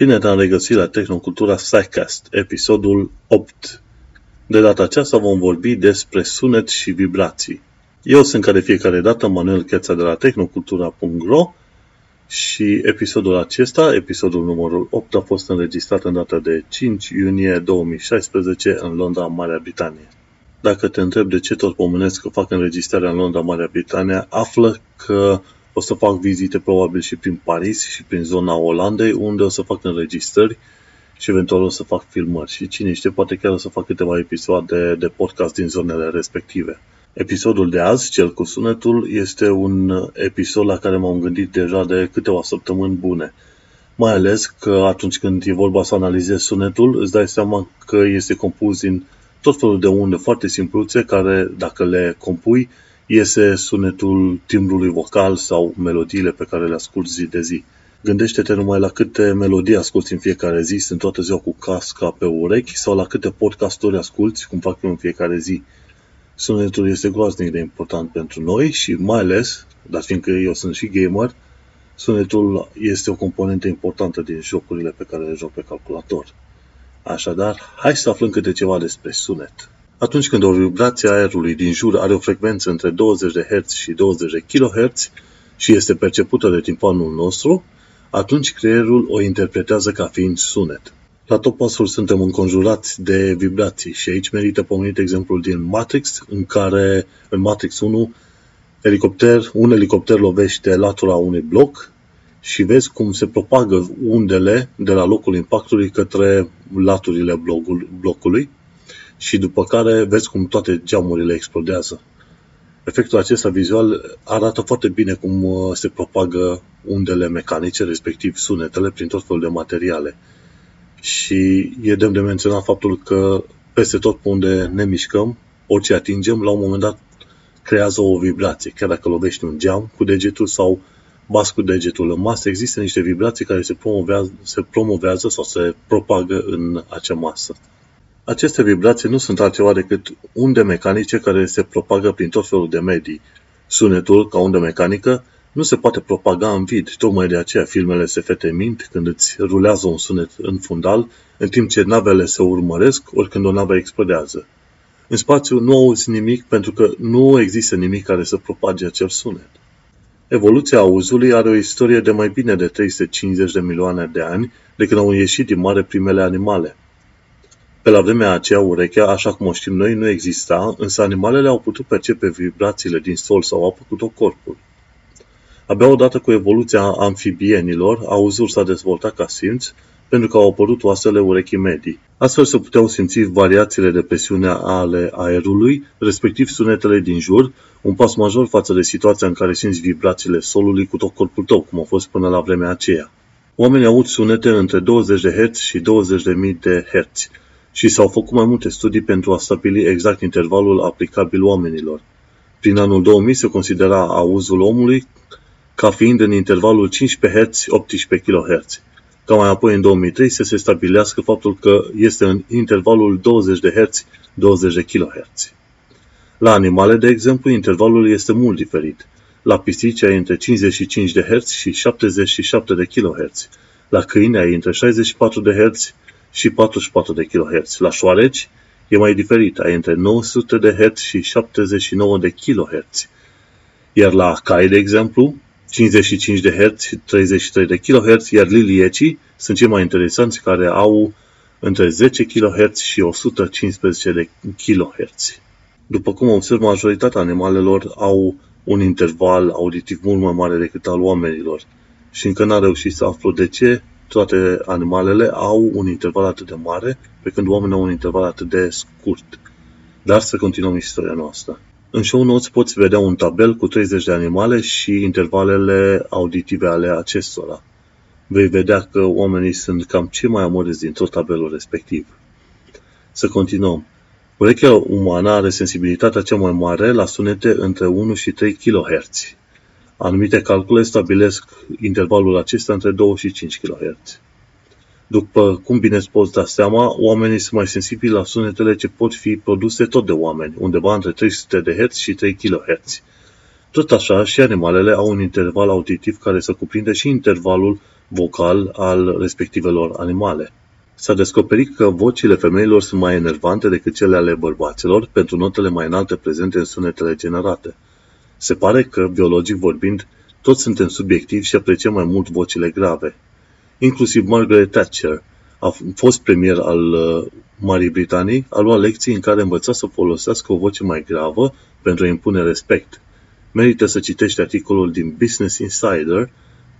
Bine te-am regăsit la Tehnocultura Psycast, episodul 8. De data aceasta vom vorbi despre sunet și vibrații. Eu sunt ca de fiecare dată Manuel Cheța de la tehnocultura.ro și episodul acesta, episodul numărul 8, a fost înregistrat în data de 5 iunie 2016 în Londra, Marea Britanie. Dacă te întreb de ce tot pomenesc că fac înregistrarea în Londra, Marea Britanie, află că o să fac vizite probabil și prin Paris și prin zona Olandei, unde o să fac înregistrări și eventual o să fac filmări. Și cine știe, poate chiar o să fac câteva episoade de podcast din zonele respective. Episodul de azi, cel cu sunetul, este un episod la care m-am gândit deja de câteva săptămâni bune. Mai ales că atunci când e vorba să analizezi sunetul, îți dai seama că este compus din tot felul de unde foarte simpluțe care, dacă le compui, iese sunetul timbrului vocal sau melodiile pe care le asculti zi de zi. Gândește-te numai la câte melodii asculti în fiecare zi, sunt toată ziua cu casca pe urechi sau la câte podcasturi asculti, cum fac eu în fiecare zi. Sunetul este groaznic de important pentru noi și mai ales, dar fiindcă eu sunt și gamer, sunetul este o componentă importantă din jocurile pe care le joc pe calculator. Așadar, hai să aflăm câte ceva despre sunet. Atunci când o vibrație a aerului din jur are o frecvență între 20 de Hz și 20 de kHz și este percepută de timpanul nostru, atunci creierul o interpretează ca fiind sunet. La tot pasul suntem înconjurați de vibrații și aici merită pomenit exemplul din Matrix, în care în Matrix 1 helicopter, un elicopter lovește latura unui bloc și vezi cum se propagă undele de la locul impactului către laturile blocului și după care vezi cum toate geamurile explodează. Efectul acesta vizual arată foarte bine cum uh, se propagă undele mecanice, respectiv sunetele, prin tot felul de materiale. Și e demn de menționat faptul că peste tot pe unde ne mișcăm, orice atingem, la un moment dat creează o vibrație. Chiar dacă lovești un geam cu degetul sau bas cu degetul în masă, există niște vibrații care se promovează, se promovează sau se propagă în acea masă. Aceste vibrații nu sunt altceva decât unde mecanice care se propagă prin tot felul de medii. Sunetul, ca undă mecanică, nu se poate propaga în vid, tocmai de aceea filmele se fete mint când îți rulează un sunet în fundal, în timp ce navele se urmăresc ori când o navă explodează. În spațiu nu auzi nimic pentru că nu există nimic care să propage acel sunet. Evoluția auzului are o istorie de mai bine de 350 de milioane de ani de când au ieșit din mare primele animale. Pe la vremea aceea, urechea, așa cum o știm noi, nu exista, însă animalele au putut percepe vibrațiile din sol sau apă cu tot corpul. Abia odată cu evoluția amfibienilor, auzul s-a dezvoltat ca simț, pentru că au apărut oasele urechii medii. Astfel se puteau simți variațiile de presiune ale aerului, respectiv sunetele din jur, un pas major față de situația în care simți vibrațiile solului cu tot corpul tău, cum a fost până la vremea aceea. Oamenii aud sunete între 20 de Hz și 20.000 de Hz, și s-au făcut mai multe studii pentru a stabili exact intervalul aplicabil oamenilor. Prin anul 2000 se considera auzul omului ca fiind în intervalul 15 Hz-18 kHz. Ca mai apoi în 2003 să se stabilească faptul că este în intervalul 20 de Hz, 20 de kHz. La animale, de exemplu, intervalul este mult diferit. La pisici ai între 55 de Hz și 77 de kHz. La câine ai între 64 de Hz și 44 de kHz. La șoareci e mai diferit, ai între 900 de Hz și 79 de kHz. Iar la cai, de exemplu, 55 de Hz și 33 de kHz, iar liliecii sunt cei mai interesanți care au între 10 kHz și 115 de kHz. După cum observ, majoritatea animalelor au un interval auditiv mult mai mare decât al oamenilor și încă n-a reușit să aflu de ce toate animalele au un interval atât de mare, pe când oamenii au un interval atât de scurt. Dar să continuăm istoria noastră. În show notes poți vedea un tabel cu 30 de animale și intervalele auditive ale acestora. Vei vedea că oamenii sunt cam cei mai amorezi din tot tabelul respectiv. Să continuăm. Urechea umană are sensibilitatea cea mai mare la sunete între 1 și 3 kHz. Anumite calcule stabilesc intervalul acesta între 2 și 5 kHz. După cum bine îți poți da seama, oamenii sunt mai sensibili la sunetele ce pot fi produse tot de oameni, undeva între 300 de Hz și 3 kHz. Tot așa, și animalele au un interval auditiv care să cuprinde și intervalul vocal al respectivelor animale. S-a descoperit că vocile femeilor sunt mai enervante decât cele ale bărbaților pentru notele mai înalte prezente în sunetele generate. Se pare că, biologic vorbind, toți suntem subiectivi și apreciem mai mult vocile grave. Inclusiv Margaret Thatcher, a fost premier al uh, Marii Britanii, a luat lecții în care învăța să folosească o voce mai gravă pentru a impune respect. Merită să citești articolul din Business Insider,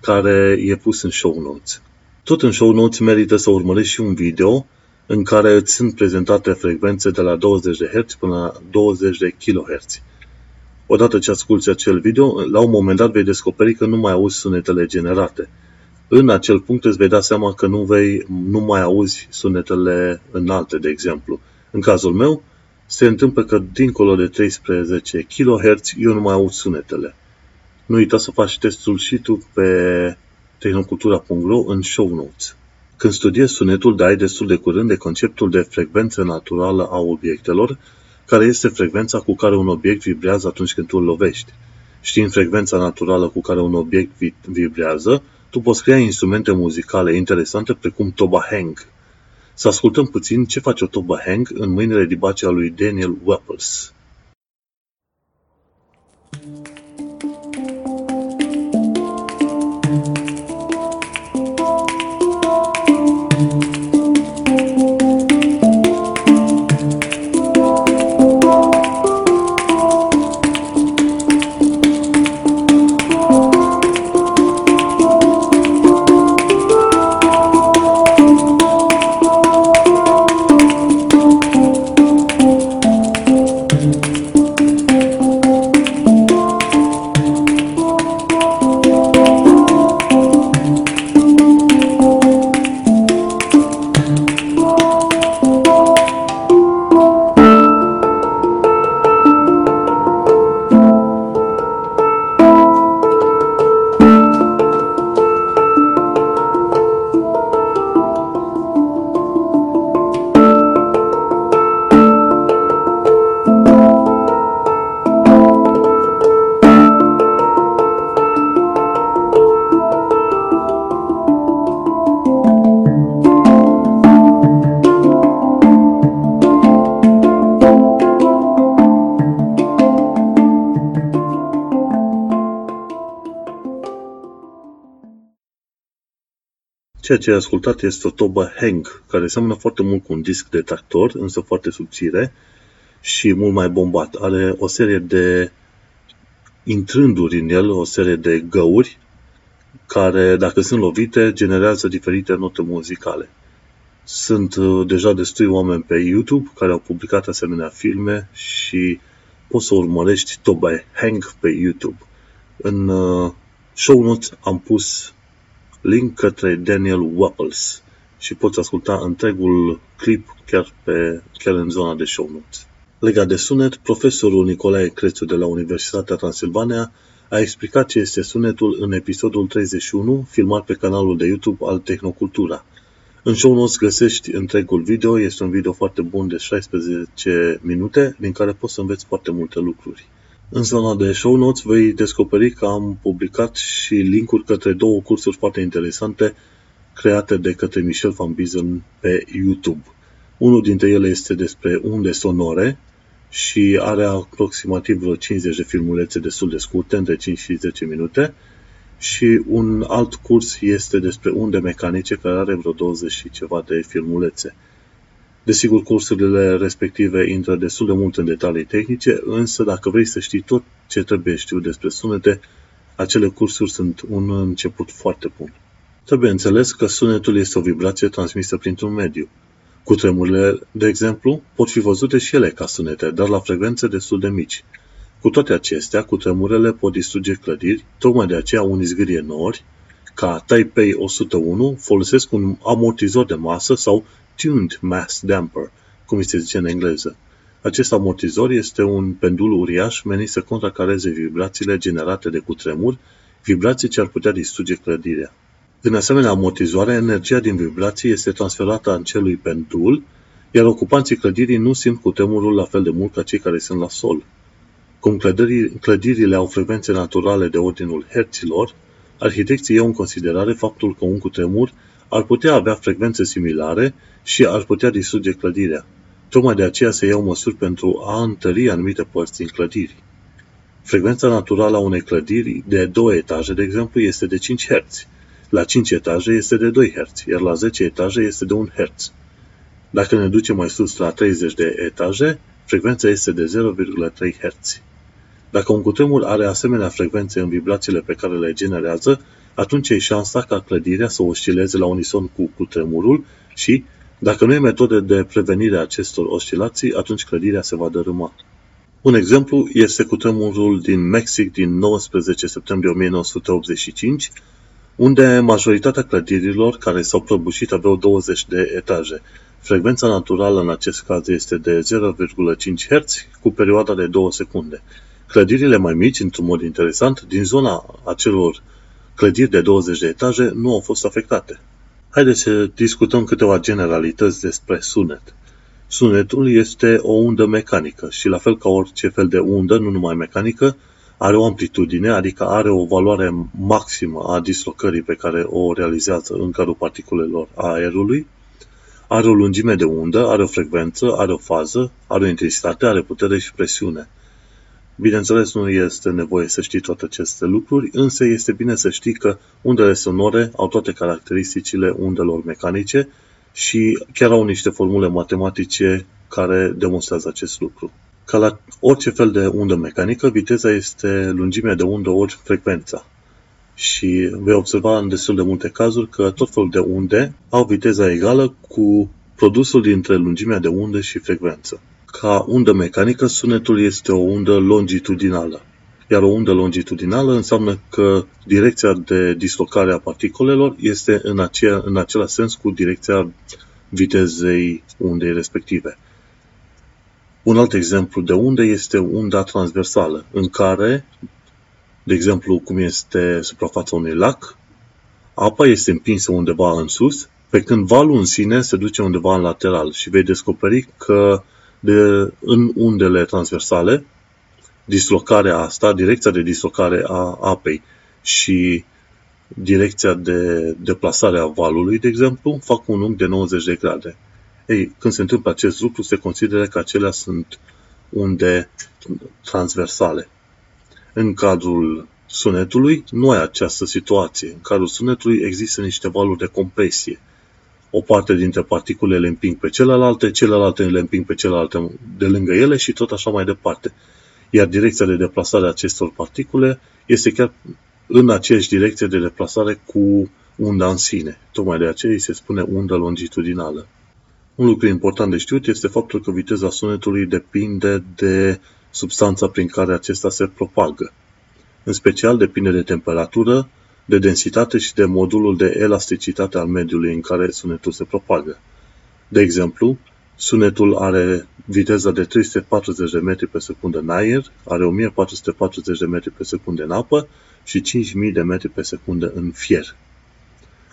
care e pus în show notes. Tot în show notes merită să urmărești și un video în care îți sunt prezentate frecvențe de la 20 de Hz până la 20 de kHz. Odată ce asculti acel video, la un moment dat vei descoperi că nu mai auzi sunetele generate. În acel punct îți vei da seama că nu, vei, nu mai auzi sunetele înalte, de exemplu. În cazul meu, se întâmplă că dincolo de 13 kHz eu nu mai aud sunetele. Nu uita să faci testul și tu pe tehnocultura.ro în show notes. Când studiezi sunetul, dai destul de curând de conceptul de frecvență naturală a obiectelor, care este frecvența cu care un obiect vibrează atunci când tu îl lovești. Știind frecvența naturală cu care un obiect vibrează, tu poți crea instrumente muzicale interesante precum Toba Hang. Să ascultăm puțin ce face o Toba Hang în mâinile dibace a lui Daniel Weppels. Ceea ce ai ascultat este o tobă Hang, care seamănă foarte mult cu un disc de tractor, însă foarte subțire și mult mai bombat. Are o serie de intrânduri în el, o serie de găuri, care, dacă sunt lovite, generează diferite note muzicale. Sunt uh, deja destui oameni pe YouTube care au publicat asemenea filme și poți să urmărești Toba Hang pe YouTube. În uh, show notes am pus link către Daniel Wapples și poți asculta întregul clip chiar, pe, chiar în zona de show notes. Legat de sunet, profesorul Nicolae Crețu de la Universitatea Transilvania a explicat ce este sunetul în episodul 31, filmat pe canalul de YouTube al Tehnocultura. În show notes găsești întregul video, este un video foarte bun de 16 minute, din care poți să înveți foarte multe lucruri. În zona de show notes vei descoperi că am publicat și linkuri către două cursuri foarte interesante create de către Michel Van Bizen pe YouTube. Unul dintre ele este despre unde sonore și are aproximativ vreo 50 de filmulețe destul de scurte, între 5 și 10 minute, și un alt curs este despre unde mecanice, care are vreo 20 și ceva de filmulețe. Desigur, cursurile respective intră destul de mult în detalii tehnice, însă dacă vrei să știi tot ce trebuie știu despre sunete, acele cursuri sunt un început foarte bun. Trebuie înțeles că sunetul este o vibrație transmisă printr-un mediu. Cutremurile, de exemplu, pot fi văzute și ele ca sunete, dar la frecvențe destul de mici. Cu toate acestea, cutremurele pot distruge clădiri, tocmai de aceea unii zgârie nori, ca Taipei 101, folosesc un amortizor de masă sau tuned mass damper, cum îi se zice în engleză. Acest amortizor este un pendul uriaș menit să contracareze vibrațiile generate de cutremur, vibrații ce ar putea distruge clădirea. În asemenea amortizoare, energia din vibrații este transferată în celui pendul, iar ocupanții clădirii nu simt cutremurul la fel de mult ca cei care sunt la sol. Cum clădirii, clădirile au frecvențe naturale de ordinul herților, arhitecții iau în considerare faptul că un cutremur ar putea avea frecvențe similare și ar putea distruge clădirea. Tocmai de aceea se iau măsuri pentru a întări anumite părți din clădiri. Frecvența naturală a unei clădiri de 2 etaje, de exemplu, este de 5 Hz. La 5 etaje este de 2 Hz, iar la 10 etaje este de 1 Hz. Dacă ne ducem mai sus la 30 de etaje, frecvența este de 0,3 Hz. Dacă un cutremur are asemenea frecvențe în vibrațiile pe care le generează, atunci e șansa ca clădirea să oscileze la unison cu cutremurul și, dacă nu e metode de prevenire a acestor oscilații, atunci clădirea se va dărâma. Un exemplu este cutremurul din Mexic din 19 septembrie 1985, unde majoritatea clădirilor care s-au prăbușit aveau 20 de etaje. Frecvența naturală în acest caz este de 0,5 Hz cu perioada de 2 secunde. Clădirile mai mici, într-un mod interesant, din zona acelor clădiri de 20 de etaje nu au fost afectate. Haideți să discutăm câteva generalități despre sunet. Sunetul este o undă mecanică și la fel ca orice fel de undă, nu numai mecanică, are o amplitudine, adică are o valoare maximă a dislocării pe care o realizează în cadrul particulelor aerului, are o lungime de undă, are o frecvență, are o fază, are o intensitate, are putere și presiune. Bineînțeles, nu este nevoie să știi toate aceste lucruri, însă este bine să știi că undele sonore au toate caracteristicile undelor mecanice și chiar au niște formule matematice care demonstrează acest lucru. Ca la orice fel de undă mecanică, viteza este lungimea de undă ori frecvența. Și vei observa în destul de multe cazuri că tot felul de unde au viteza egală cu produsul dintre lungimea de undă și frecvență. Ca undă mecanică, sunetul este o undă longitudinală. Iar o undă longitudinală înseamnă că direcția de dislocare a particolelor este în, acea, în același sens cu direcția vitezei undei respective. Un alt exemplu de undă este unda transversală, în care, de exemplu, cum este suprafața unui lac, apa este împinsă undeva în sus, pe când valul în sine se duce undeva în lateral și vei descoperi că de, în undele transversale, dislocarea asta, direcția de dislocare a apei și direcția de deplasare a valului, de exemplu, fac un unghi de 90 de grade. Ei, când se întâmplă acest lucru, se consideră că acelea sunt unde transversale. În cadrul sunetului nu ai această situație. În cadrul sunetului există niște valuri de compresie o parte dintre particule le împing pe celelalte, celelalte le împing pe celelalte de lângă ele și tot așa mai departe. Iar direcția de deplasare a acestor particule este chiar în aceeași direcție de deplasare cu unda în sine. Tocmai de aceea îi se spune undă longitudinală. Un lucru important de știut este faptul că viteza sunetului depinde de substanța prin care acesta se propagă. În special depinde de temperatură, de densitate și de modulul de elasticitate al mediului în care sunetul se propagă. De exemplu, sunetul are viteza de 340 de metri pe secundă în aer, are 1440 de metri pe secundă în apă și 5000 de metri pe secundă în fier.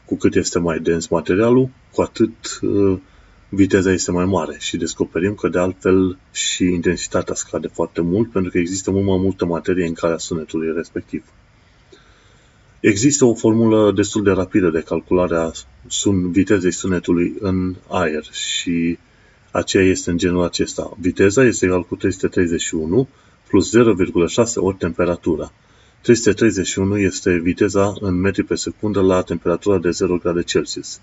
Cu cât este mai dens materialul, cu atât uh, viteza este mai mare și descoperim că de altfel și intensitatea scade foarte mult pentru că există mult mai multă materie în calea sunetului respectiv. Există o formulă destul de rapidă de calculare a sun, vitezei sunetului în aer și aceea este în genul acesta. Viteza este egal cu 331 plus 0,6 ori temperatura. 331 este viteza în metri pe secundă la temperatura de 0 grade Celsius.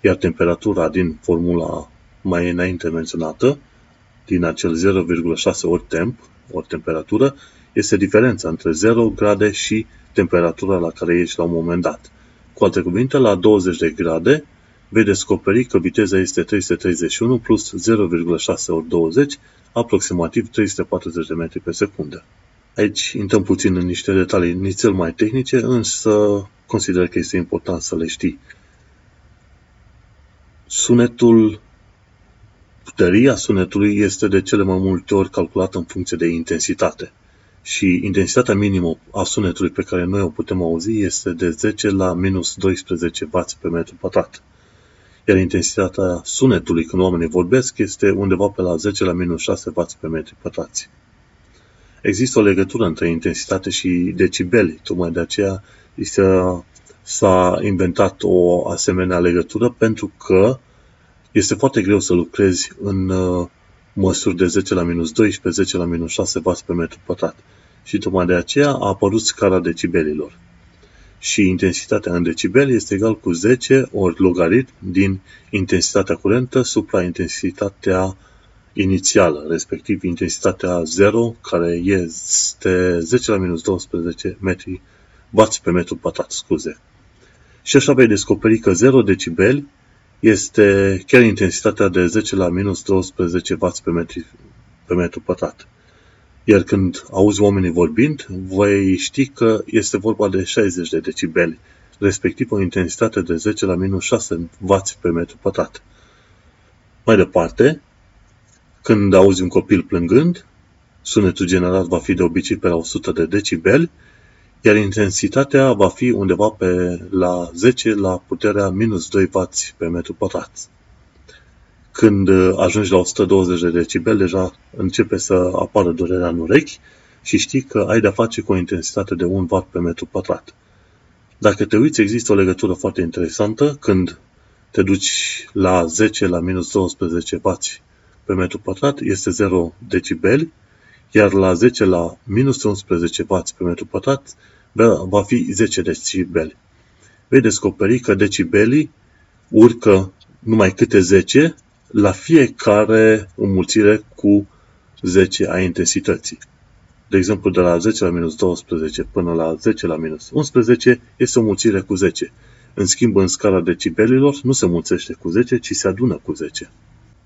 Iar temperatura din formula mai înainte menționată, din acel 0,6 ori temp, ori temperatură, este diferența între 0 grade și temperatura la care ești la un moment dat. Cu alte cuvinte, la 20 de grade vei descoperi că viteza este 331 plus 0,6 ori 20, aproximativ 340 de metri pe secundă. Aici intrăm puțin în niște detalii nițel mai tehnice, însă consider că este important să le știi. Sunetul, puteria sunetului este de cele mai multe ori calculată în funcție de intensitate și intensitatea minimă a sunetului pe care noi o putem auzi este de 10 la minus 12 W pe metru pătrat. Iar intensitatea sunetului când oamenii vorbesc este undeva pe la 10 la minus 6 W pe metru pătrați. Există o legătură între intensitate și decibeli, tocmai de aceea s-a, s-a inventat o asemenea legătură pentru că este foarte greu să lucrezi în uh, măsuri de 10 la minus 12, 10 la minus 6 W pe metru pătrat. Și tocmai de aceea a apărut scara decibelilor. Și intensitatea în decibeli este egal cu 10 ori logaritm din intensitatea curentă supra intensitatea inițială, respectiv intensitatea 0, care este 10 la minus 12 metri bați pe metru pătrat, scuze. Și așa vei descoperi că 0 decibeli este chiar intensitatea de 10 la minus 12 W pe, metri, pe metru pătrat. Iar când auzi oamenii vorbind, vei ști că este vorba de 60 de decibeli, respectiv o intensitate de 10 la minus 6 W pe metru pătrat. Mai departe, când auzi un copil plângând, sunetul generat va fi de obicei pe la 100 de decibeli, iar intensitatea va fi undeva pe la 10 la puterea minus 2 W pe metru pătrat. Când ajungi la 120 de decibeli, deja începe să apară durerea în urechi și știi că ai de-a face cu o intensitate de 1 W pe metru pătrat. Dacă te uiți, există o legătură foarte interesantă când te duci la 10 la minus 12 W pe metru pătrat, este 0 decibeli, iar la 10 la minus 11 W pe metru pătrat va fi 10 decibeli. Vei descoperi că decibelii urcă numai câte 10 la fiecare înmulțire cu 10 a intensității. De exemplu, de la 10 la minus 12 până la 10 la minus 11 este o mulțire cu 10. În schimb, în scala decibelilor nu se mulțește cu 10, ci se adună cu 10.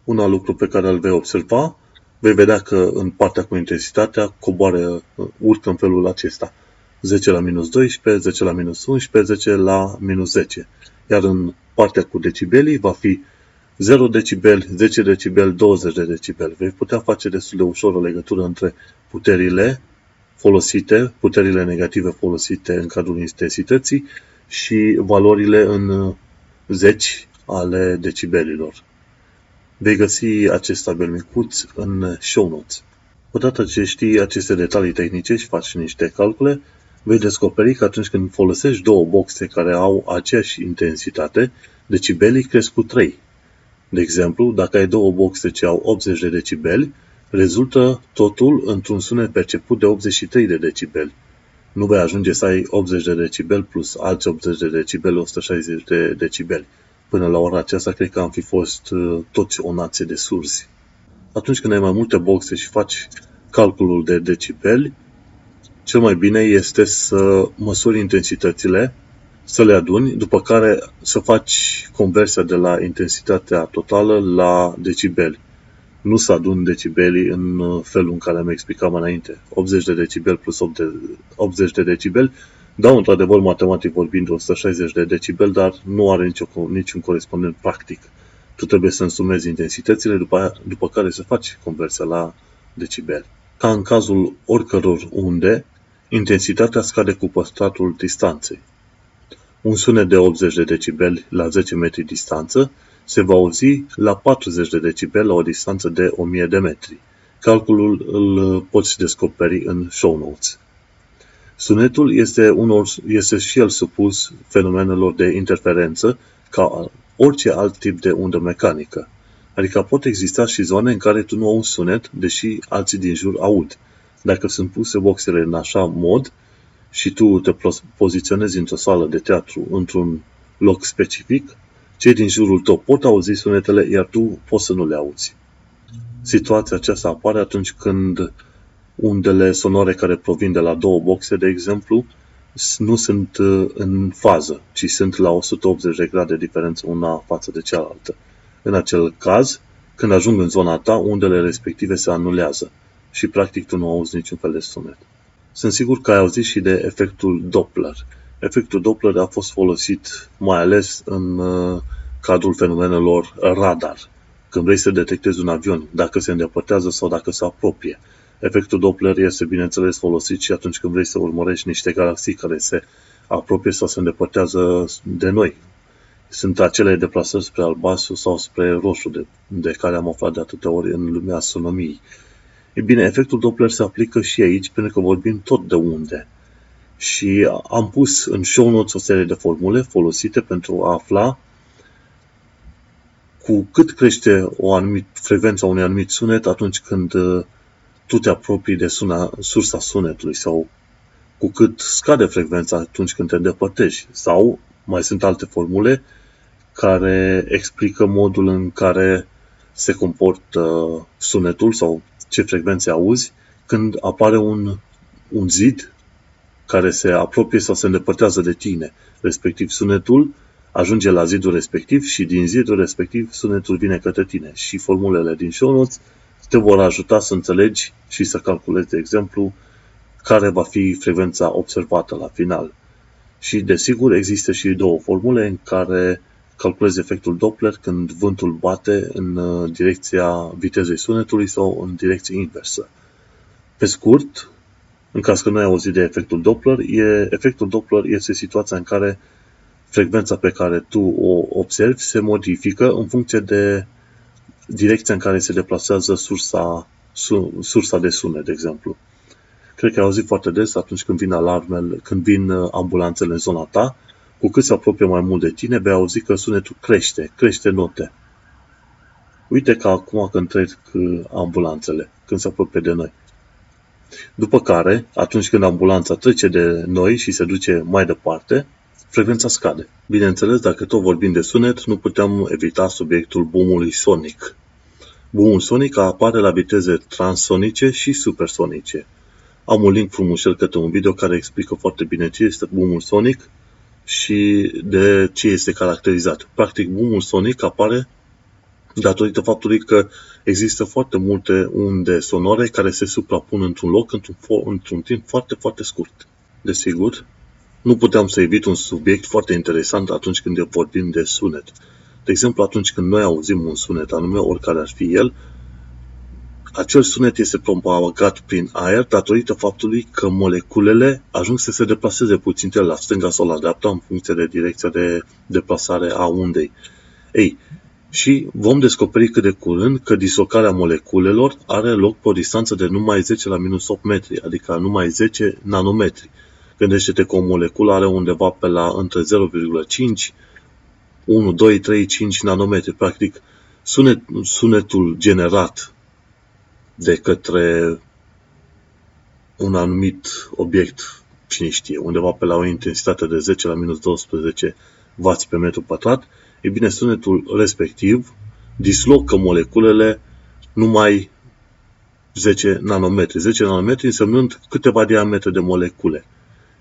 Un alt lucru pe care îl vei observa, vei vedea că în partea cu intensitatea coboară, urcă în felul acesta. 10 la minus 12, 10 la minus 11, 10 la minus 10. Iar în partea cu decibelii va fi 0 decibel, 10 decibel, 20 de decibel. Vei putea face destul de ușor o legătură între puterile folosite, puterile negative folosite în cadrul intensității și valorile în zeci ale decibelilor. Vei găsi acest tabel micuț în show notes. Odată ce știi aceste detalii tehnice și faci niște calcule, vei descoperi că atunci când folosești două boxe care au aceeași intensitate, decibelii cresc cu 3. De exemplu, dacă ai două boxe ce au 80 de decibeli, rezultă totul într-un sunet perceput de 83 de decibeli. Nu vei ajunge să ai 80 de decibeli plus alți 80 de decibeli, 160 de decibeli. Până la ora aceasta, cred că am fi fost uh, toți o nație de surzi. Atunci când ai mai multe boxe și faci calculul de decibeli, cel mai bine este să măsori intensitățile, să le aduni, după care să faci conversia de la intensitatea totală la decibeli. Nu să adun decibelii în felul în care am explicat mai înainte. 80 de decibeli plus 80 de decibeli dau într-adevăr matematic vorbind 160 de decibeli, dar nu are nicio, niciun corespondent practic. Tu trebuie să însumezi intensitățile, după, după care să faci conversia la decibeli. Ca în cazul oricăror unde, Intensitatea scade cu păstratul distanței. Un sunet de 80 de decibeli la 10 metri distanță se va auzi la 40 de decibeli la o distanță de 1000 de metri. Calculul îl poți descoperi în show notes. Sunetul este, unor, este și el supus fenomenelor de interferență ca orice alt tip de undă mecanică. Adică pot exista și zone în care tu nu auzi sunet, deși alții din jur aud. Dacă sunt puse boxele în așa mod și tu te poziționezi într-o sală de teatru într-un loc specific, cei din jurul tău pot auzi sunetele, iar tu poți să nu le auzi. Situația aceasta apare atunci când undele sonore care provin de la două boxe, de exemplu, nu sunt uh, în fază, ci sunt la 180 de grade diferență una față de cealaltă. În acel caz, când ajung în zona ta, undele respective se anulează și practic tu nu auzi niciun fel de sunet. Sunt sigur că ai auzit și de efectul Doppler. Efectul Doppler a fost folosit mai ales în uh, cadrul fenomenelor radar, când vrei să detectezi un avion, dacă se îndepărtează sau dacă se apropie. Efectul Doppler este, bineînțeles, folosit și atunci când vrei să urmărești niște galaxii care se apropie sau se îndepărtează de noi. Sunt acele deplasări spre albastru sau spre roșu, de, de care am aflat de atâtea ori în lumea astronomiei. E bine, efectul Doppler se aplică și aici, pentru că vorbim tot de unde. Și am pus în show notes o serie de formule folosite pentru a afla cu cât crește o anumit frecvența unui anumit sunet atunci când uh, tu te apropii de suna, sursa sunetului sau cu cât scade frecvența atunci când te îndepărtești. Sau mai sunt alte formule care explică modul în care se comportă sunetul sau ce frecvențe auzi când apare un, un zid care se apropie sau se îndepărtează de tine. Respectiv, sunetul ajunge la zidul respectiv și din zidul respectiv sunetul vine către tine. Și formulele din show notes te vor ajuta să înțelegi și să calculezi, de exemplu, care va fi frecvența observată la final. Și, desigur, există și două formule în care calculezi efectul Doppler când vântul bate în uh, direcția vitezei sunetului sau în direcție inversă. Pe scurt, în caz că nu ai auzit de efectul Doppler, e, efectul Doppler este situația în care frecvența pe care tu o observi se modifică în funcție de direcția în care se deplasează sursa, sursa de sunet, de exemplu. Cred că ai auzit foarte des atunci când vin alarmele, când vin uh, ambulanțele în zona ta, cu cât se apropie mai mult de tine, vei auzi că sunetul crește, crește note. Uite că acum când trec uh, ambulanțele, când se apropie de noi. După care, atunci când ambulanța trece de noi și se duce mai departe, frecvența scade. Bineînțeles, dacă tot vorbim de sunet, nu putem evita subiectul boomului sonic. Boomul sonic apare la viteze transonice și supersonice. Am un link frumușel către un video care explică foarte bine ce este boomul sonic și de ce este caracterizat. Practic, boomul sonic apare datorită faptului că există foarte multe unde sonore care se suprapun într-un loc într-un, într-un timp foarte, foarte scurt. Desigur, nu puteam să evit un subiect foarte interesant atunci când vorbim de sunet. De exemplu, atunci când noi auzim un sunet anume, oricare ar fi el, acel sunet este propagat prin aer datorită faptului că moleculele ajung să se deplaseze puțin la stânga sau la dreapta în funcție de direcția de deplasare a undei. Ei, și vom descoperi cât de curând că dislocarea moleculelor are loc pe o distanță de numai 10 la minus 8 metri, adică numai 10 nanometri. Gândește-te că o moleculă are undeva pe la între 0,5, 1, 2, 3, 5 nanometri. Practic, sunet, sunetul generat de către un anumit obiect, cine știe, undeva pe la o intensitate de 10 la minus 12 W pe metru pătrat, e bine, sunetul respectiv dislocă moleculele numai 10 nanometri. 10 nanometri însemnând câteva diametre de molecule.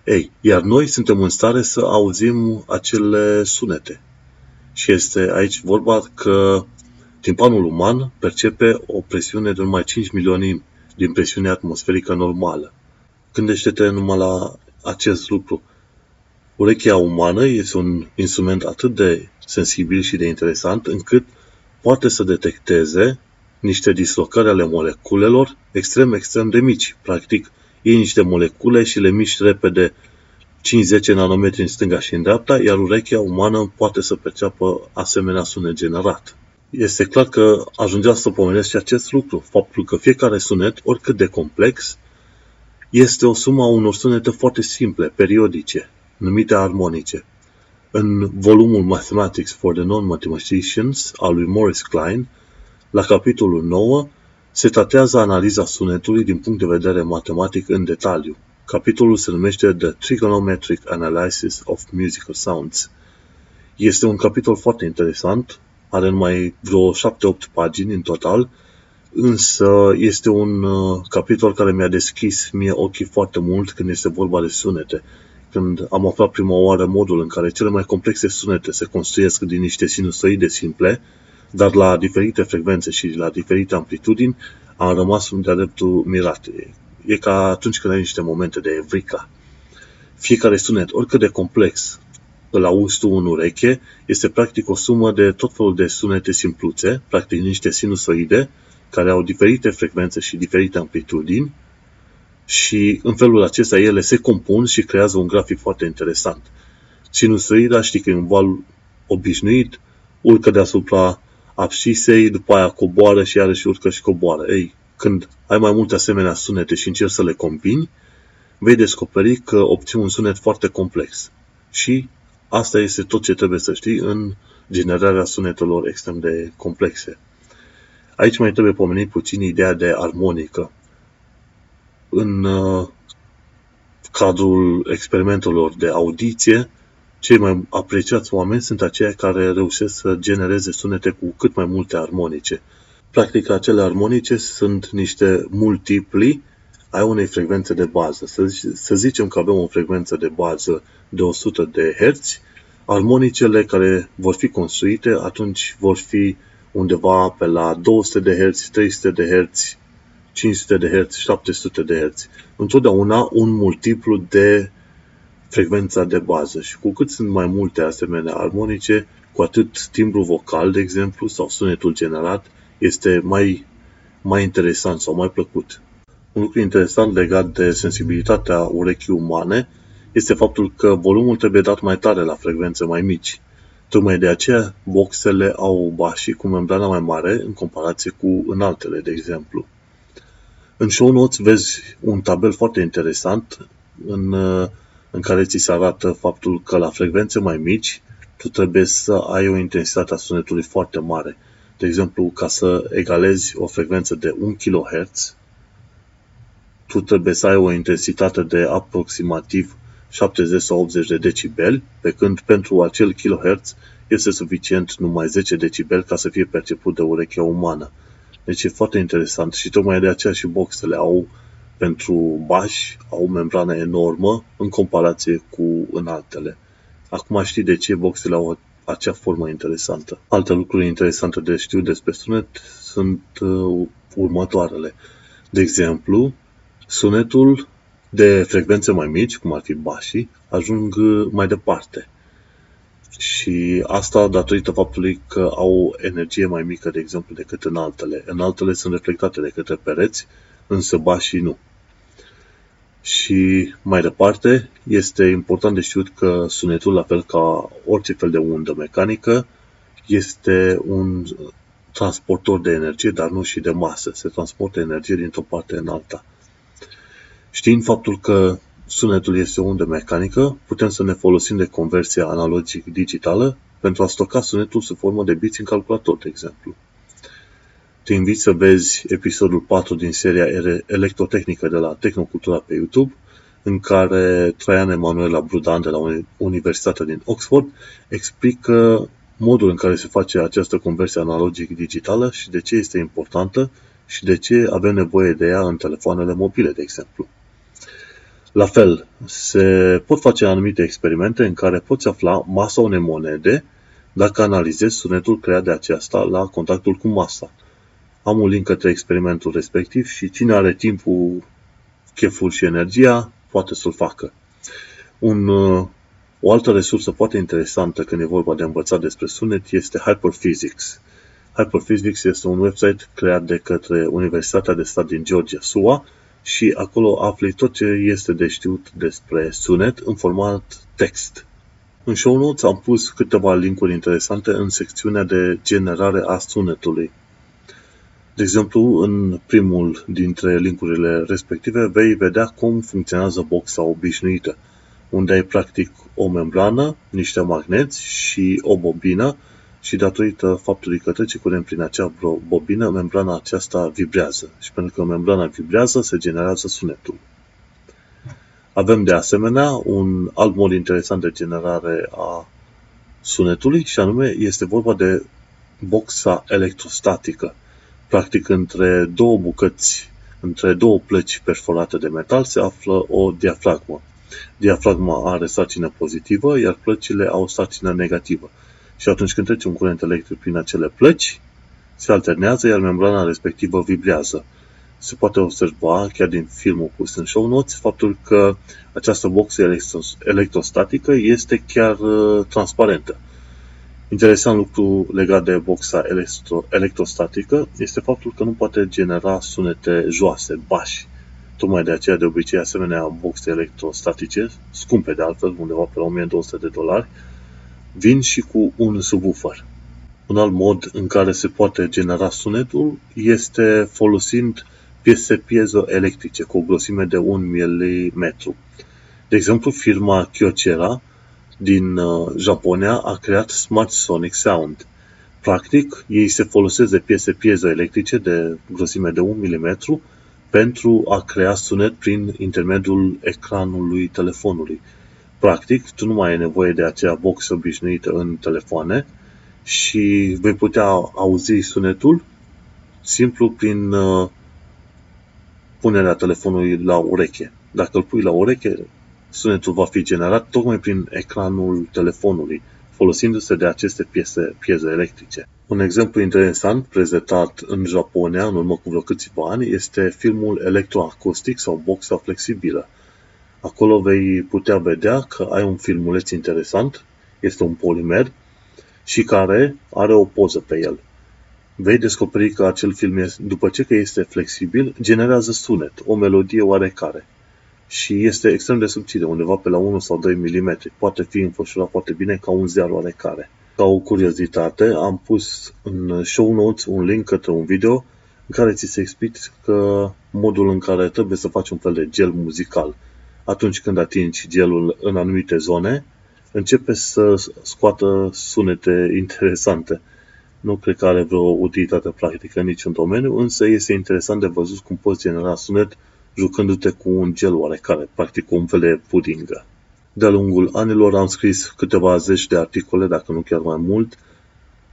Ei, iar noi suntem în stare să auzim acele sunete. Și este aici vorba că timpanul uman percepe o presiune de numai 5 milioane din presiunea atmosferică normală. Gândește-te numai la acest lucru. Urechea umană este un instrument atât de sensibil și de interesant încât poate să detecteze niște dislocări ale moleculelor extrem, extrem de mici. Practic, iei niște molecule și le miști repede 5-10 nanometri în stânga și în dreapta, iar urechea umană poate să perceapă asemenea sunet generat. Este clar că ajungea să pomenesc și acest lucru, faptul că fiecare sunet, oricât de complex, este o sumă a unor sunete foarte simple, periodice, numite armonice. În volumul Mathematics for the Non-Mathematicians al lui Morris Klein, la capitolul 9, se tratează analiza sunetului din punct de vedere matematic în detaliu. Capitolul se numește The Trigonometric Analysis of Musical Sounds. Este un capitol foarte interesant, are numai vreo 7-8 pagini în total, însă este un uh, capitol care mi-a deschis mie ochii foarte mult când este vorba de sunete. Când am aflat prima oară modul în care cele mai complexe sunete se construiesc din niște sinusoide simple, dar la diferite frecvențe și la diferite amplitudini, am rămas de-a dreptul mirat. E ca atunci când ai niște momente de evrica. Fiecare sunet, oricât de complex îl auzi tu în ureche, este practic o sumă de tot felul de sunete simpluțe, practic niște sinusoide, care au diferite frecvențe și diferite amplitudini, și în felul acesta ele se compun și creează un grafic foarte interesant. Sinusoida știi că e un val obișnuit, urcă deasupra abscisei, după aia coboară și iarăși urcă și coboară. Ei, când ai mai multe asemenea sunete și încerci să le combini, vei descoperi că obții un sunet foarte complex. Și asta este tot ce trebuie să știi în generarea sunetelor extrem de complexe. Aici mai trebuie pomenit puțin ideea de armonică. În uh, cadrul experimentelor de audiție, cei mai apreciați oameni sunt aceia care reușesc să genereze sunete cu cât mai multe armonice. Practic, acele armonice sunt niște multipli ai unei frecvențe de bază. Să, să zicem că avem o frecvență de bază de 100 de Hz, armonicele care vor fi construite atunci vor fi undeva pe la 200 de Hz, 300 de Hz, 500 de Hz, 700 de Hz. Întotdeauna un multiplu de frecvența de bază și cu cât sunt mai multe asemenea armonice, cu atât timbru vocal, de exemplu, sau sunetul generat este mai, mai interesant sau mai plăcut. Un lucru interesant legat de sensibilitatea urechii umane este faptul că volumul trebuie dat mai tare la frecvențe mai mici. Tocmai de aceea, boxele au bașii cu membrana mai mare în comparație cu înaltele, de exemplu. În show notes vezi un tabel foarte interesant în, în care ți se arată faptul că la frecvențe mai mici tu trebuie să ai o intensitate a sunetului foarte mare. De exemplu, ca să egalezi o frecvență de 1 kHz, tu trebuie să ai o intensitate de aproximativ 70 sau 80 de decibeli, pe când pentru acel kilohertz este suficient numai 10 decibeli ca să fie perceput de urechea umană. Deci e foarte interesant și tocmai de aceea și boxele au pentru bași, au membrană enormă în comparație cu înaltele. Acum știi de ce boxele au acea formă interesantă. Alte lucruri interesante de știu despre sunet sunt uh, următoarele. De exemplu, sunetul de frecvențe mai mici, cum ar fi bașii, ajung uh, mai departe. Și asta datorită faptului că au energie mai mică, de exemplu, decât în altele. În altele sunt reflectate de către pereți, însă bașii nu. Și mai departe, este important de știut că sunetul, la fel ca orice fel de undă mecanică, este un transportor de energie, dar nu și de masă. Se transportă energie dintr-o parte în alta. Știind faptul că sunetul este o undă mecanică, putem să ne folosim de conversia analogic-digitală pentru a stoca sunetul sub formă de biți în calculator, de exemplu. Te invit să vezi episodul 4 din seria Electrotehnică de la Tehnocultura pe YouTube, în care Traian Emanuela Brudan de la Universitatea din Oxford explică modul în care se face această conversie analogic-digitală și de ce este importantă și de ce avem nevoie de ea în telefoanele mobile, de exemplu. La fel, se pot face anumite experimente în care poți afla masa unei monede dacă analizezi sunetul creat de aceasta la contactul cu masa. Am un link către experimentul respectiv și cine are timpul, cheful și energia poate să-l facă. Un, o altă resursă foarte interesantă când e vorba de învățat despre sunet este Hyperphysics. Hyperphysics este un website creat de către Universitatea de Stat din Georgia, SUA, și acolo afli tot ce este de știut despre sunet în format text. În show notes am pus câteva linkuri interesante în secțiunea de generare a sunetului. De exemplu, în primul dintre linkurile respective vei vedea cum funcționează boxa obișnuită, unde ai practic o membrană, niște magneți și o bobină și datorită faptului că trece curent prin acea bobină, membrana aceasta vibrează. Și pentru că membrana vibrează, se generează sunetul. Avem de asemenea un alt mod interesant de generare a sunetului și anume este vorba de boxa electrostatică. Practic între două bucăți, între două plăci perforate de metal se află o diafragmă. Diafragma are sarcină pozitivă, iar plăcile au sarcină negativă. Și atunci când trece un curent electric prin acele plăci, se alternează, iar membrana respectivă vibrează. Se poate observa, chiar din filmul pus în show notes, faptul că această boxă electrostatică este chiar uh, transparentă. Interesant lucru legat de boxa electro- electrostatică este faptul că nu poate genera sunete joase, bași. Tocmai de aceea, de obicei, asemenea boxe electrostatice, scumpe de altfel, undeva pe la 1200 de dolari, vin și cu un subwoofer. Un alt mod în care se poate genera sunetul este folosind piese piezoelectrice cu o grosime de 1 mm. De exemplu, firma Kyocera din uh, Japonia a creat Smart Sonic Sound. Practic, ei se folosesc de piese piezoelectrice de grosime de 1 mm pentru a crea sunet prin intermediul ecranului telefonului. Practic, tu nu mai ai nevoie de acea box obișnuită în telefoane și vei putea auzi sunetul simplu prin uh, punerea telefonului la ureche. Dacă îl pui la ureche, sunetul va fi generat tocmai prin ecranul telefonului, folosindu-se de aceste piese, piese electrice. Un exemplu interesant prezentat în Japonia în urmă cu vreo câțiva ani este filmul electroacustic sau boxa flexibilă. Acolo vei putea vedea că ai un filmuleț interesant, este un polimer și care are o poză pe el. Vei descoperi că acel film, după ce că este flexibil, generează sunet, o melodie oarecare. Și este extrem de subțire, undeva pe la 1 sau 2 mm. Poate fi înfășurat foarte bine ca un ziar oarecare. Ca o curiozitate, am pus în show notes un link către un video în care ți se explică modul în care trebuie să faci un fel de gel muzical. Atunci când atingi gelul în anumite zone, începe să scoată sunete interesante. Nu cred că are vreo utilitate practică în niciun domeniu, însă este interesant de văzut cum poți genera sunet jucându-te cu un gel oarecare, practic cu un fel de pudingă. De-a lungul anilor am scris câteva zeci de articole, dacă nu chiar mai mult,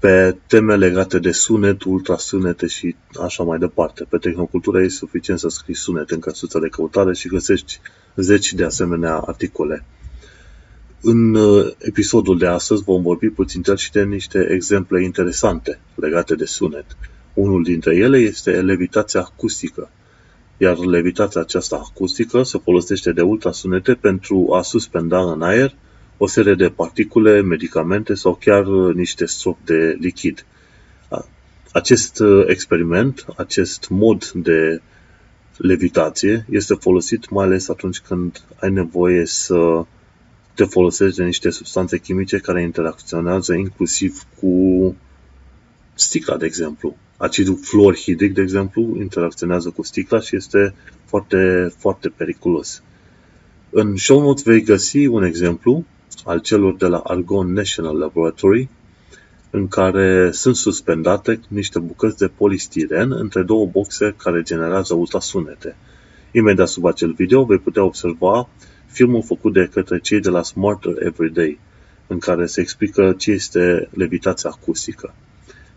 pe teme legate de sunet, ultrasunete și așa mai departe. Pe tehnocultură e suficient să scrii sunet în căsuța de căutare și găsești zeci de asemenea articole. În uh, episodul de astăzi vom vorbi puțin și de niște exemple interesante legate de sunet. Unul dintre ele este levitația acustică, iar levitația aceasta acustică se folosește de ultrasunete pentru a suspenda în aer o serie de particule, medicamente sau chiar uh, niște strop de lichid. Acest uh, experiment, acest mod de levitație este folosit mai ales atunci când ai nevoie să te folosești de niște substanțe chimice care interacționează inclusiv cu sticla, de exemplu. Acidul fluorhidric, de exemplu, interacționează cu sticla și este foarte, foarte periculos. În show notes vei găsi un exemplu al celor de la Argonne National Laboratory, în care sunt suspendate niște bucăți de polistiren între două boxe care generează ultrasunete. Imediat sub acel video vei putea observa filmul făcut de către cei de la Smarter Everyday, în care se explică ce este levitația acustică.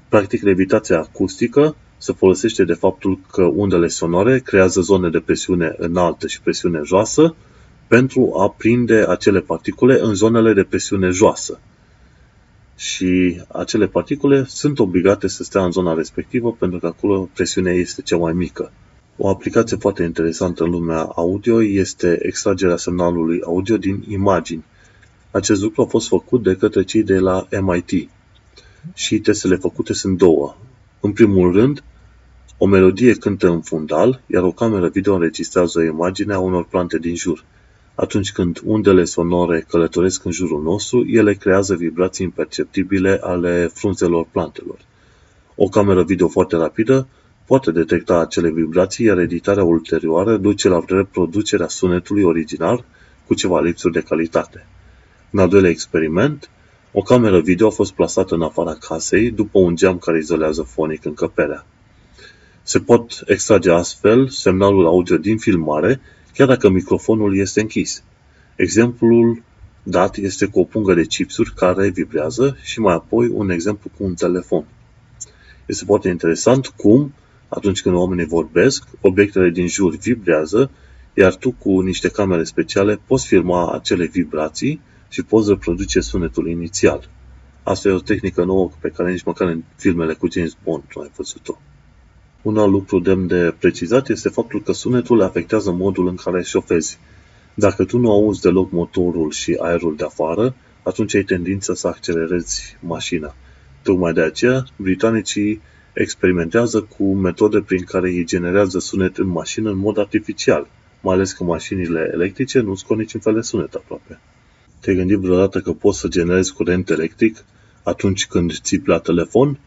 Practic, levitația acustică se folosește de faptul că undele sonore creează zone de presiune înaltă și presiune joasă pentru a prinde acele particule în zonele de presiune joasă. Și acele particule sunt obligate să stea în zona respectivă pentru că acolo presiunea este cea mai mică. O aplicație foarte interesantă în lumea audio este extragerea semnalului audio din imagini. Acest lucru a fost făcut de către cei de la MIT. Și testele făcute sunt două. În primul rând, o melodie cântă în fundal, iar o cameră video înregistrează o imagine a unor plante din jur. Atunci când undele sonore călătoresc în jurul nostru, ele creează vibrații imperceptibile ale frunzelor plantelor. O cameră video foarte rapidă poate detecta acele vibrații, iar editarea ulterioară duce la reproducerea sunetului original cu ceva lipsuri de calitate. În al doilea experiment, o cameră video a fost plasată în afara casei după un geam care izolează fonic încăperea. Se pot extrage astfel semnalul audio din filmare, chiar dacă microfonul este închis. Exemplul dat este cu o pungă de chipsuri care vibrează și mai apoi un exemplu cu un telefon. Este foarte interesant cum atunci când oamenii vorbesc, obiectele din jur vibrează, iar tu cu niște camere speciale poți filma acele vibrații și poți reproduce sunetul inițial. Asta e o tehnică nouă pe care nici măcar în filmele cu James Bond nu ai văzut-o. Un alt lucru demn de precizat este faptul că sunetul afectează modul în care șofezi. Dacă tu nu auzi deloc motorul și aerul de afară, atunci ai tendința să accelerezi mașina. Tocmai de aceea, britanicii experimentează cu metode prin care ei generează sunet în mașină în mod artificial, mai ales că mașinile electrice nu scot niciun fel de sunet aproape. Te-ai gândit vreodată că poți să generezi curent electric atunci când ții la telefon?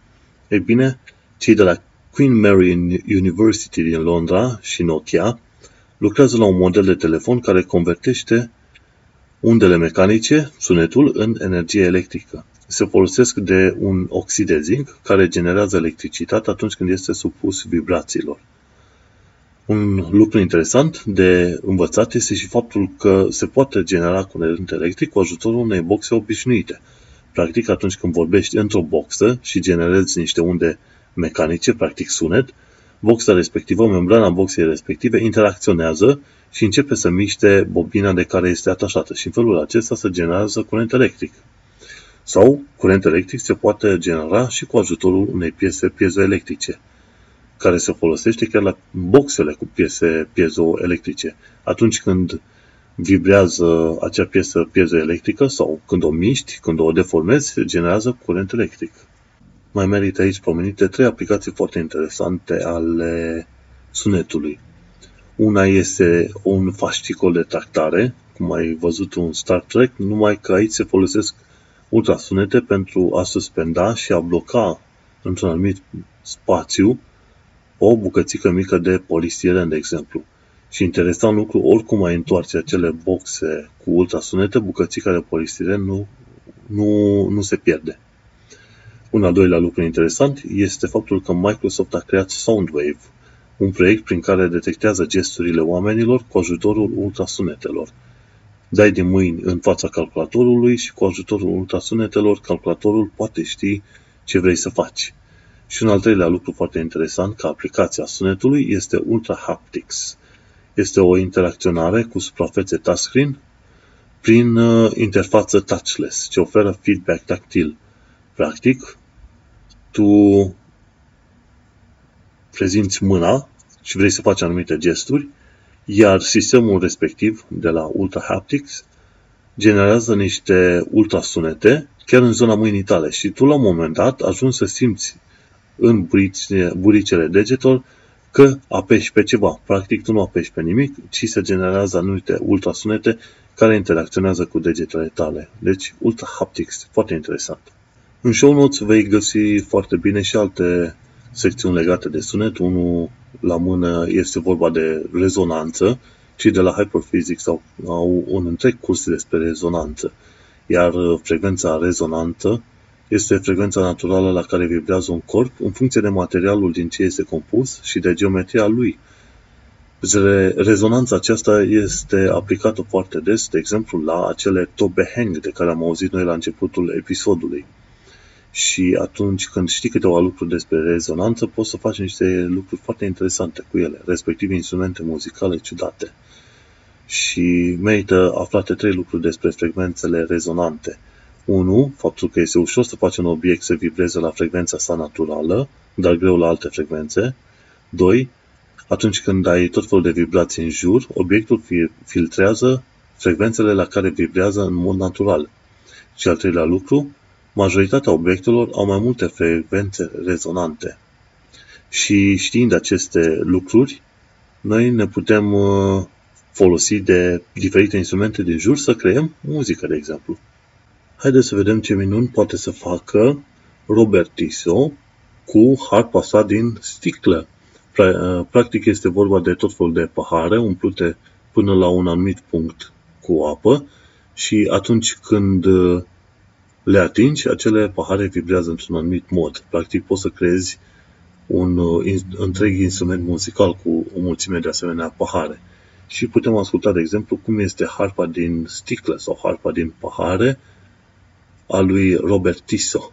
Ei bine, cei de la Queen Mary University din Londra și Nokia lucrează la un model de telefon care convertește undele mecanice, sunetul, în energie electrică. Se folosesc de un oxid de zinc care generează electricitate atunci când este supus vibrațiilor. Un lucru interesant de învățat este și faptul că se poate genera curent electric cu ajutorul unei boxe obișnuite. Practic, atunci când vorbești într-o boxă și generezi niște unde mecanice, practic sunet, boxa respectivă, membrana boxei respective, interacționează și începe să miște bobina de care este atașată și în felul acesta se generează curent electric. Sau curent electric se poate genera și cu ajutorul unei piese piezoelectrice, care se folosește chiar la boxele cu piese piezoelectrice. Atunci când vibrează acea piesă piezoelectrică sau când o miști, când o deformezi, se generează curent electric. Mai merită aici pomenite trei aplicații foarte interesante ale sunetului. Una este un fascicol de tractare, cum ai văzut un Star Trek, numai că aici se folosesc ultrasunete pentru a suspenda și a bloca într-un anumit spațiu o bucățică mică de polistiren, de exemplu. Și interesant lucru, oricum ai întoarce acele boxe cu ultrasunete, bucățica de polistiren nu, nu, nu se pierde. Un al doilea lucru interesant este faptul că Microsoft a creat Soundwave, un proiect prin care detectează gesturile oamenilor cu ajutorul ultrasunetelor. Dai din mâini în fața calculatorului și cu ajutorul ultrasunetelor calculatorul poate ști ce vrei să faci. Și un al treilea lucru foarte interesant ca aplicația sunetului este Ultra Haptics. Este o interacționare cu suprafețe touchscreen prin uh, interfață touchless, ce oferă feedback tactil. Practic, tu prezinți mâna și vrei să faci anumite gesturi, iar sistemul respectiv de la Ultra Haptics generează niște ultrasunete chiar în zona mâinii tale și tu la un moment dat ajungi să simți în buricele degetelor că apeși pe ceva. Practic tu nu apeși pe nimic, ci se generează anumite ultrasunete care interacționează cu degetele tale. Deci Ultra Haptics, foarte interesant. În show notes vei găsi foarte bine și alte secțiuni legate de sunet. Unul la mână este vorba de rezonanță, ci de la Hyperphysics au, au un întreg curs despre rezonanță. Iar frecvența rezonantă este frecvența naturală la care vibrează un corp în funcție de materialul din ce este compus și de geometria lui. Rezonanța aceasta este aplicată foarte des, de exemplu, la acele tobeheng de care am auzit noi la începutul episodului. Și atunci când știi câteva lucruri despre rezonanță, poți să faci niște lucruri foarte interesante cu ele, respectiv instrumente muzicale ciudate. Și merită aflate trei lucruri despre frecvențele rezonante. 1. Faptul că este ușor să faci un obiect să vibreze la frecvența sa naturală, dar greu la alte frecvențe. 2. Atunci când ai tot felul de vibrații în jur, obiectul filtrează frecvențele la care vibrează în mod natural. Și al treilea lucru, majoritatea obiectelor au mai multe frecvențe rezonante. Și știind aceste lucruri, noi ne putem uh, folosi de diferite instrumente din jur să creăm muzică, de exemplu. Haideți să vedem ce minuni poate să facă Robert Tiso cu harpa sa din sticlă. Uh, practic este vorba de tot felul de pahare umplute până la un anumit punct cu apă și atunci când uh, le atingi, acele pahare vibrează într-un anumit mod. Practic poți să creezi un uh, întreg instrument muzical cu o mulțime de asemenea pahare. Și putem asculta, de exemplu, cum este harpa din sticlă sau harpa din pahare a lui Robert Tiso.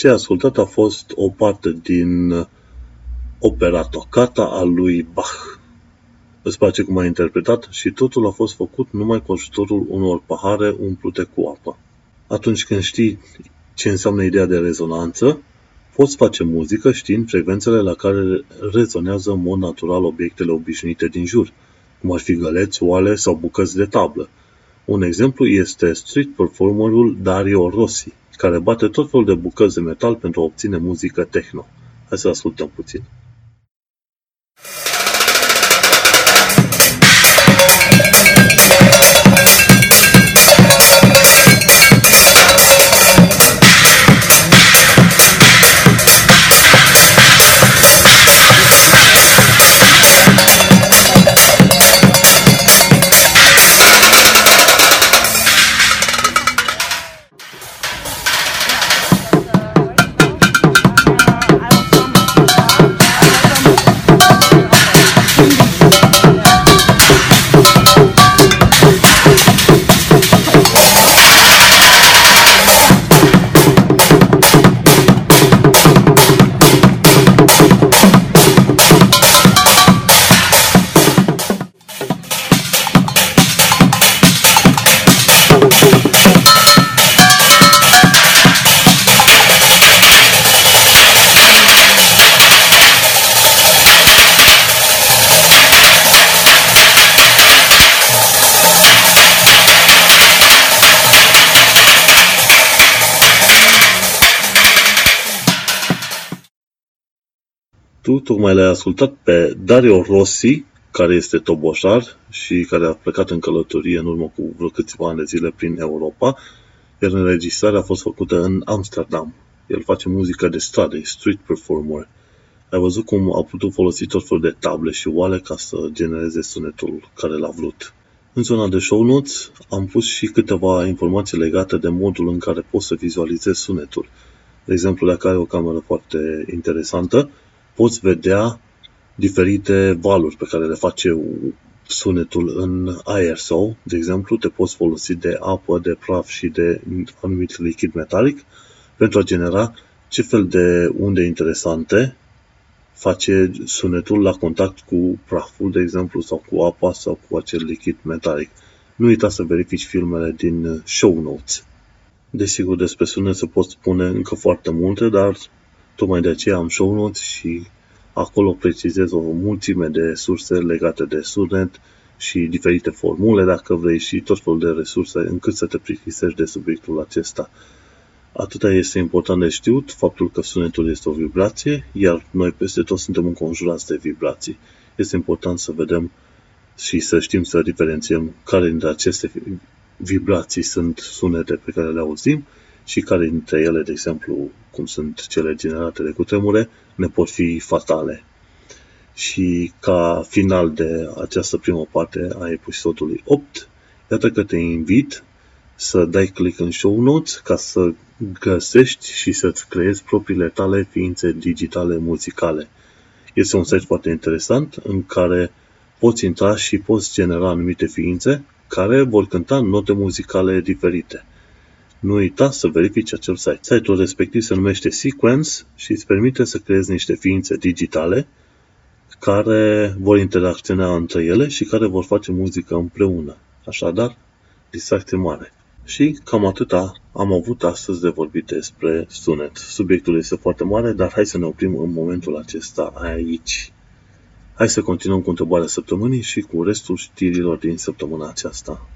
Ce a ascultat a fost o parte din opera Toccata a lui Bach. Îți place cum a interpretat și totul a fost făcut numai cu ajutorul unor pahare umplute cu apă. Atunci când știi ce înseamnă ideea de rezonanță, poți face muzică știind frecvențele la care rezonează în mod natural obiectele obișnuite din jur, cum ar fi găleți, oale sau bucăți de tablă. Un exemplu este street performerul Dario Rossi, care bate tot felul de bucăți de metal pentru a obține muzică techno. Hai să ascultăm puțin. Tu tocmai l-ai ascultat pe Dario Rossi, care este toboșar și care a plecat în călătorie în urmă cu vreo câțiva ani de zile prin Europa, iar înregistrarea a fost făcută în Amsterdam. El face muzică de stradă, street performer. Ai văzut cum a putut folosi tot felul de table și oale ca să genereze sunetul care l-a vrut. În zona de show notes am pus și câteva informații legate de modul în care poți să vizualizezi sunetul. De exemplu, dacă ai o cameră foarte interesantă, poți vedea diferite valuri pe care le face sunetul în aer sau, de exemplu, te poți folosi de apă, de praf și de anumit lichid metalic pentru a genera ce fel de unde interesante face sunetul la contact cu praful, de exemplu, sau cu apa sau cu acel lichid metalic. Nu uita să verifici filmele din show notes. Desigur, despre sunet se pot spune încă foarte multe, dar Tocmai de aceea am show notes și acolo precizez o mulțime de surse legate de sunet și diferite formule, dacă vrei, și tot felul de resurse încât să te plictisești de subiectul acesta. Atâta este important de știut, faptul că sunetul este o vibrație, iar noi peste tot suntem înconjurați de vibrații. Este important să vedem și să știm să diferențiem care dintre aceste vibrații sunt sunete pe care le auzim și care dintre ele, de exemplu, cum sunt cele generate de cutremure, ne pot fi fatale. Și ca final de această primă parte a episodului 8, iată că te invit să dai click în show notes ca să găsești și să-ți creezi propriile tale ființe digitale muzicale. Este un site foarte interesant în care poți intra și poți genera anumite ființe care vor cânta note muzicale diferite. Nu uita să verifici acel site. Site-ul respectiv se numește Sequence și îți permite să creezi niște ființe digitale care vor interacționa între ele și care vor face muzică împreună. Așadar, distracție mare. Și cam atâta am avut astăzi de vorbit despre sunet. Subiectul este foarte mare, dar hai să ne oprim în momentul acesta aici. Hai să continuăm cu întrebarea săptămânii și cu restul știrilor din săptămâna aceasta.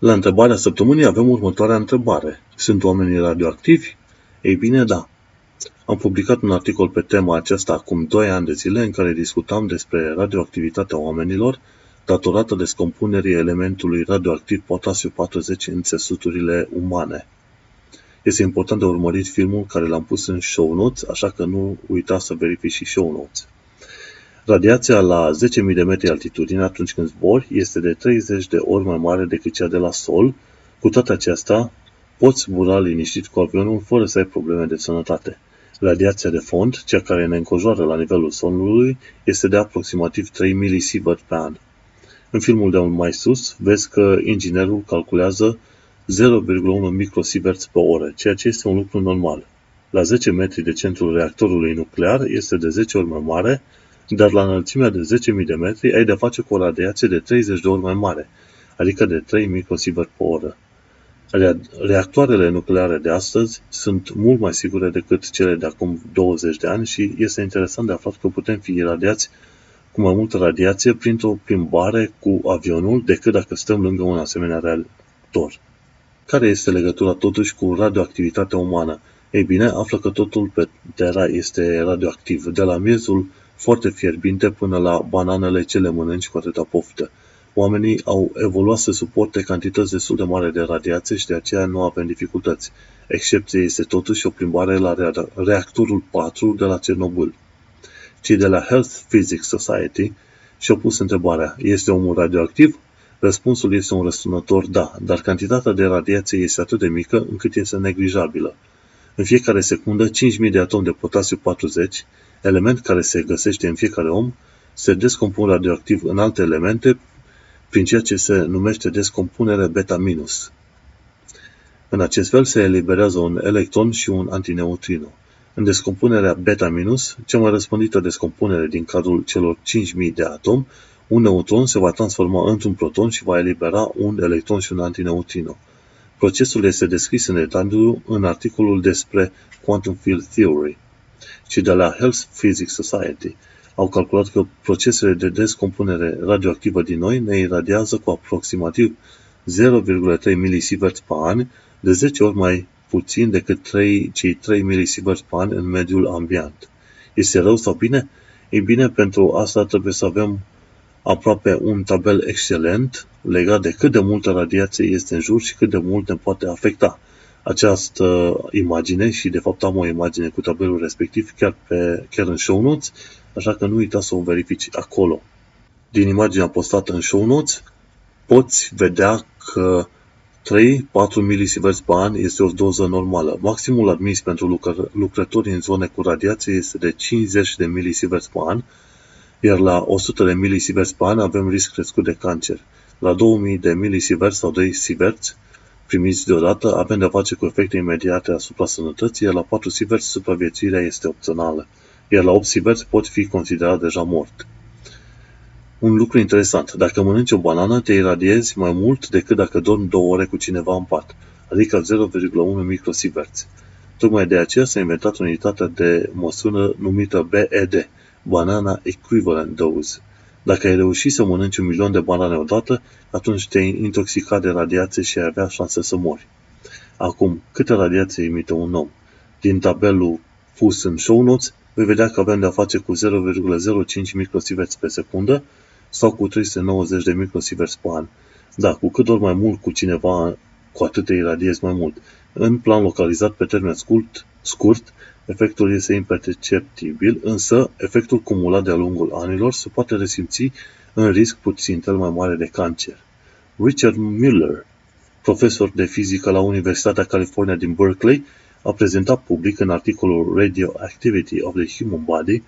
La întrebarea săptămânii avem următoarea întrebare. Sunt oamenii radioactivi? Ei bine, da. Am publicat un articol pe tema aceasta acum 2 ani de zile în care discutam despre radioactivitatea oamenilor datorată descompunerii elementului radioactiv potasiu 40 în țesuturile umane. Este important de urmărit filmul care l-am pus în show notes, așa că nu uita să verifici și show notes. Radiația la 10.000 de metri altitudine atunci când zbori este de 30 de ori mai mare decât cea de la sol. Cu toate acestea, poți zbura liniștit cu avionul fără să ai probleme de sănătate. Radiația de fond, cea care ne înconjoară la nivelul solului, este de aproximativ 3 milisievert pe an. În filmul de mai sus, vezi că inginerul calculează 0,1 microsieverts pe oră, ceea ce este un lucru normal. La 10 metri de centrul reactorului nuclear este de 10 ori mai mare, dar la înălțimea de 10.000 de metri ai de face cu o radiație de 30 de ori mai mare, adică de 3 microsievert pe oră. Reactoarele nucleare de astăzi sunt mult mai sigure decât cele de acum 20 de ani și este interesant de aflat că putem fi iradiați cu mai multă radiație printr-o plimbare cu avionul decât dacă stăm lângă un asemenea reactor. Care este legătura totuși cu radioactivitatea umană? Ei bine, află că totul pe Terra este radioactiv, de la miezul foarte fierbinte până la bananele ce le mănânci cu atâta poftă. Oamenii au evoluat să suporte cantități destul de mare de radiație și de aceea nu avem dificultăți. Excepție este totuși o plimbare la reactorul 4 de la Cernobâl. Cei de la Health Physics Society și-au pus întrebarea, este omul radioactiv? Răspunsul este un răsunător da, dar cantitatea de radiație este atât de mică încât este neglijabilă. În fiecare secundă, 5.000 de atomi de potasiu 40, element care se găsește în fiecare om, se descompun radioactiv în alte elemente prin ceea ce se numește descompunere beta-minus. În acest fel se eliberează un electron și un antineutrino. În descompunerea beta-minus, cea mai răspândită descompunere din cadrul celor 5.000 de atomi, un neutron se va transforma într-un proton și va elibera un electron și un antineutrino. Procesul este descris în detaliu în articolul despre Quantum Field Theory. Și de la Health Physics Society au calculat că procesele de descompunere radioactivă din noi ne iradiază cu aproximativ 0,3 milisievert pe an, de 10 ori mai puțin decât 3, cei 3 milisievert pe an în mediul ambient. Este rău sau bine? Ei bine, pentru asta trebuie să avem aproape un tabel excelent legat de cât de multă radiație este în jur și cât de mult ne poate afecta. Această imagine, și de fapt am o imagine cu tabelul respectiv chiar, pe, chiar în show notes, așa că nu uita să o verifici acolo. Din imaginea postată în show notes, poți vedea că 3-4 milisieverts pe an este o doză normală. Maximul admis pentru lucr- lucrători în zone cu radiație este de 50 de milisieverts pe an, iar la 100 de milisieverts pe an avem risc crescut de cancer. La 2000 de milisieverts sau 2 sieverts primiți deodată avem de face cu efecte imediate asupra sănătății, iar la 4 sieverts supraviețuirea este opțională, iar la 8 sieverts pot fi considerat deja mort. Un lucru interesant, dacă mănânci o banană, te iradiezi mai mult decât dacă dormi două ore cu cineva în pat, adică 0,1 microsieverts. Tocmai de aceea s-a inventat unitatea de măsură numită BED, Banana Equivalent Dose. Dacă ai reușit să mănânci un milion de banane odată, atunci te-ai intoxicat de radiație și ai avea șanse să mori. Acum, câtă radiație imită un om? Din tabelul pus în show notes, vei vedea că avem de-a face cu 0,05 microsieverts pe secundă sau cu 390 de microsieverts pe an. Da, cu cât ori mai mult cu cineva, cu atât te iradiezi mai mult. În plan localizat pe termen scurt, scurt efectul este imperceptibil, însă efectul cumulat de-a lungul anilor se poate resimți în risc puțin cel mai mare de cancer. Richard Miller, profesor de fizică la Universitatea California din Berkeley, a prezentat public în articolul Radioactivity of the Human Body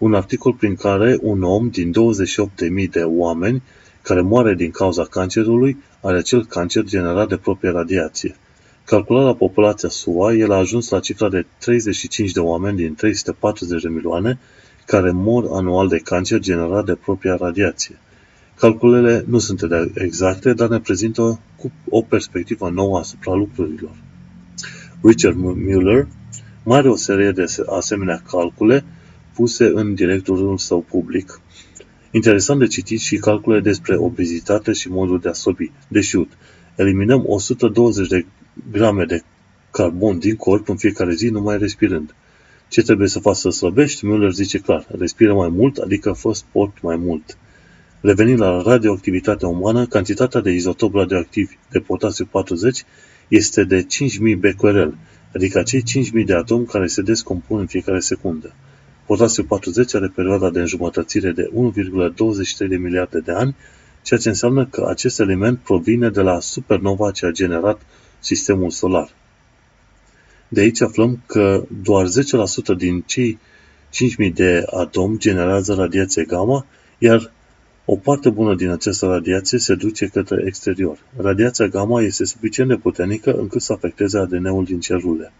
un articol prin care un om din 28.000 de oameni care moare din cauza cancerului are acel cancer generat de proprie radiație. Calculat la populația SUA, el a ajuns la cifra de 35 de oameni din 340 de milioane care mor anual de cancer generat de propria radiație. Calculele nu sunt exacte, dar ne prezintă cu o perspectivă nouă asupra lucrurilor. Richard Mueller mai are o serie de asemenea calcule puse în directorul său public. Interesant de citit și calcule despre obezitate și modul de a sobi. Deșiut. Eliminăm 120 de grame de carbon din corp în fiecare zi numai respirând. Ce trebuie să faci să slăbești? Müller zice clar, respiră mai mult, adică fă sport mai mult. Revenind la radioactivitatea umană, cantitatea de izotop radioactiv de potasiu 40 este de 5000 becquerel, adică acei 5000 de atomi care se descompun în fiecare secundă. Potasiu 40 are perioada de înjumătățire de 1,23 de miliarde de ani, ceea ce înseamnă că acest element provine de la supernova ce a generat sistemul solar. De aici aflăm că doar 10% din cei 5.000 de atomi generează radiație gamma, iar o parte bună din această radiație se duce către exterior. Radiația gamma este suficient de puternică încât să afecteze ADN-ul din celule.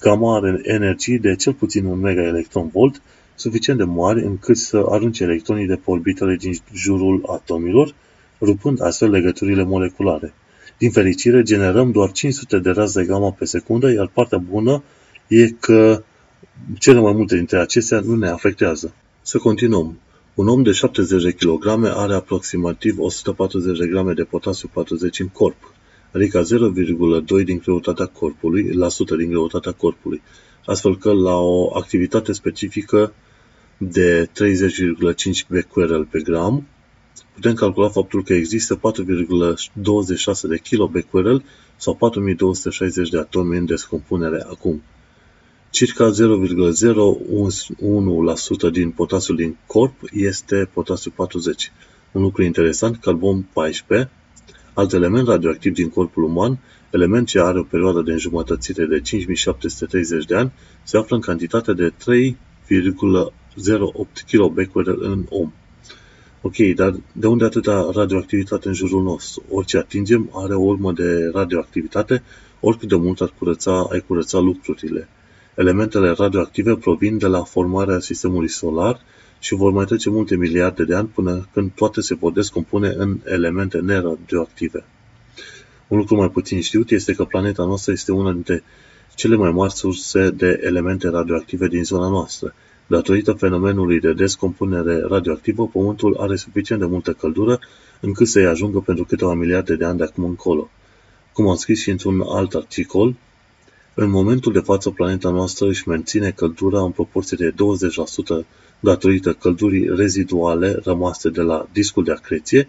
Gamma are energii de cel puțin un megaelectron-volt, suficient de mari încât să arunce electronii de pe orbitele din jurul atomilor, rupând astfel legăturile moleculare. Din fericire, generăm doar 500 de raze gamma pe secundă, iar partea bună e că cele mai multe dintre acestea nu ne afectează. Să continuăm. Un om de 70 de kg are aproximativ 140 de grame de potasiu 40 în corp, adică 0,2 din greutatea corpului, la sută din greutatea corpului, astfel că la o activitate specifică de 30,5 becquerel pe gram, putem calcula faptul că există 4,26 de kilobecquerel sau 4260 de atomi în descompunere acum. Circa 0,01% din potasiul din corp este potasiu 40. Un lucru interesant, carbon 14, alt element radioactiv din corpul uman, element ce are o perioadă de înjumătățire de 5730 de ani, se află în cantitate de 3,08 kBq în om. Ok, dar de unde atâta radioactivitate în jurul nostru? Orice atingem are o urmă de radioactivitate, oricât de mult ar curăța, ai curăța lucrurile. Elementele radioactive provin de la formarea sistemului solar și vor mai trece multe miliarde de ani până când toate se vor descompune în elemente neradioactive. Un lucru mai puțin știut este că planeta noastră este una dintre cele mai mari surse de elemente radioactive din zona noastră. Datorită fenomenului de descompunere radioactivă, Pământul are suficient de multă căldură încât să-i ajungă pentru câteva miliarde de ani de acum încolo. Cum am scris și într-un alt articol, în momentul de față, planeta noastră își menține căldura în proporție de 20% datorită căldurii reziduale rămase de la discul de acreție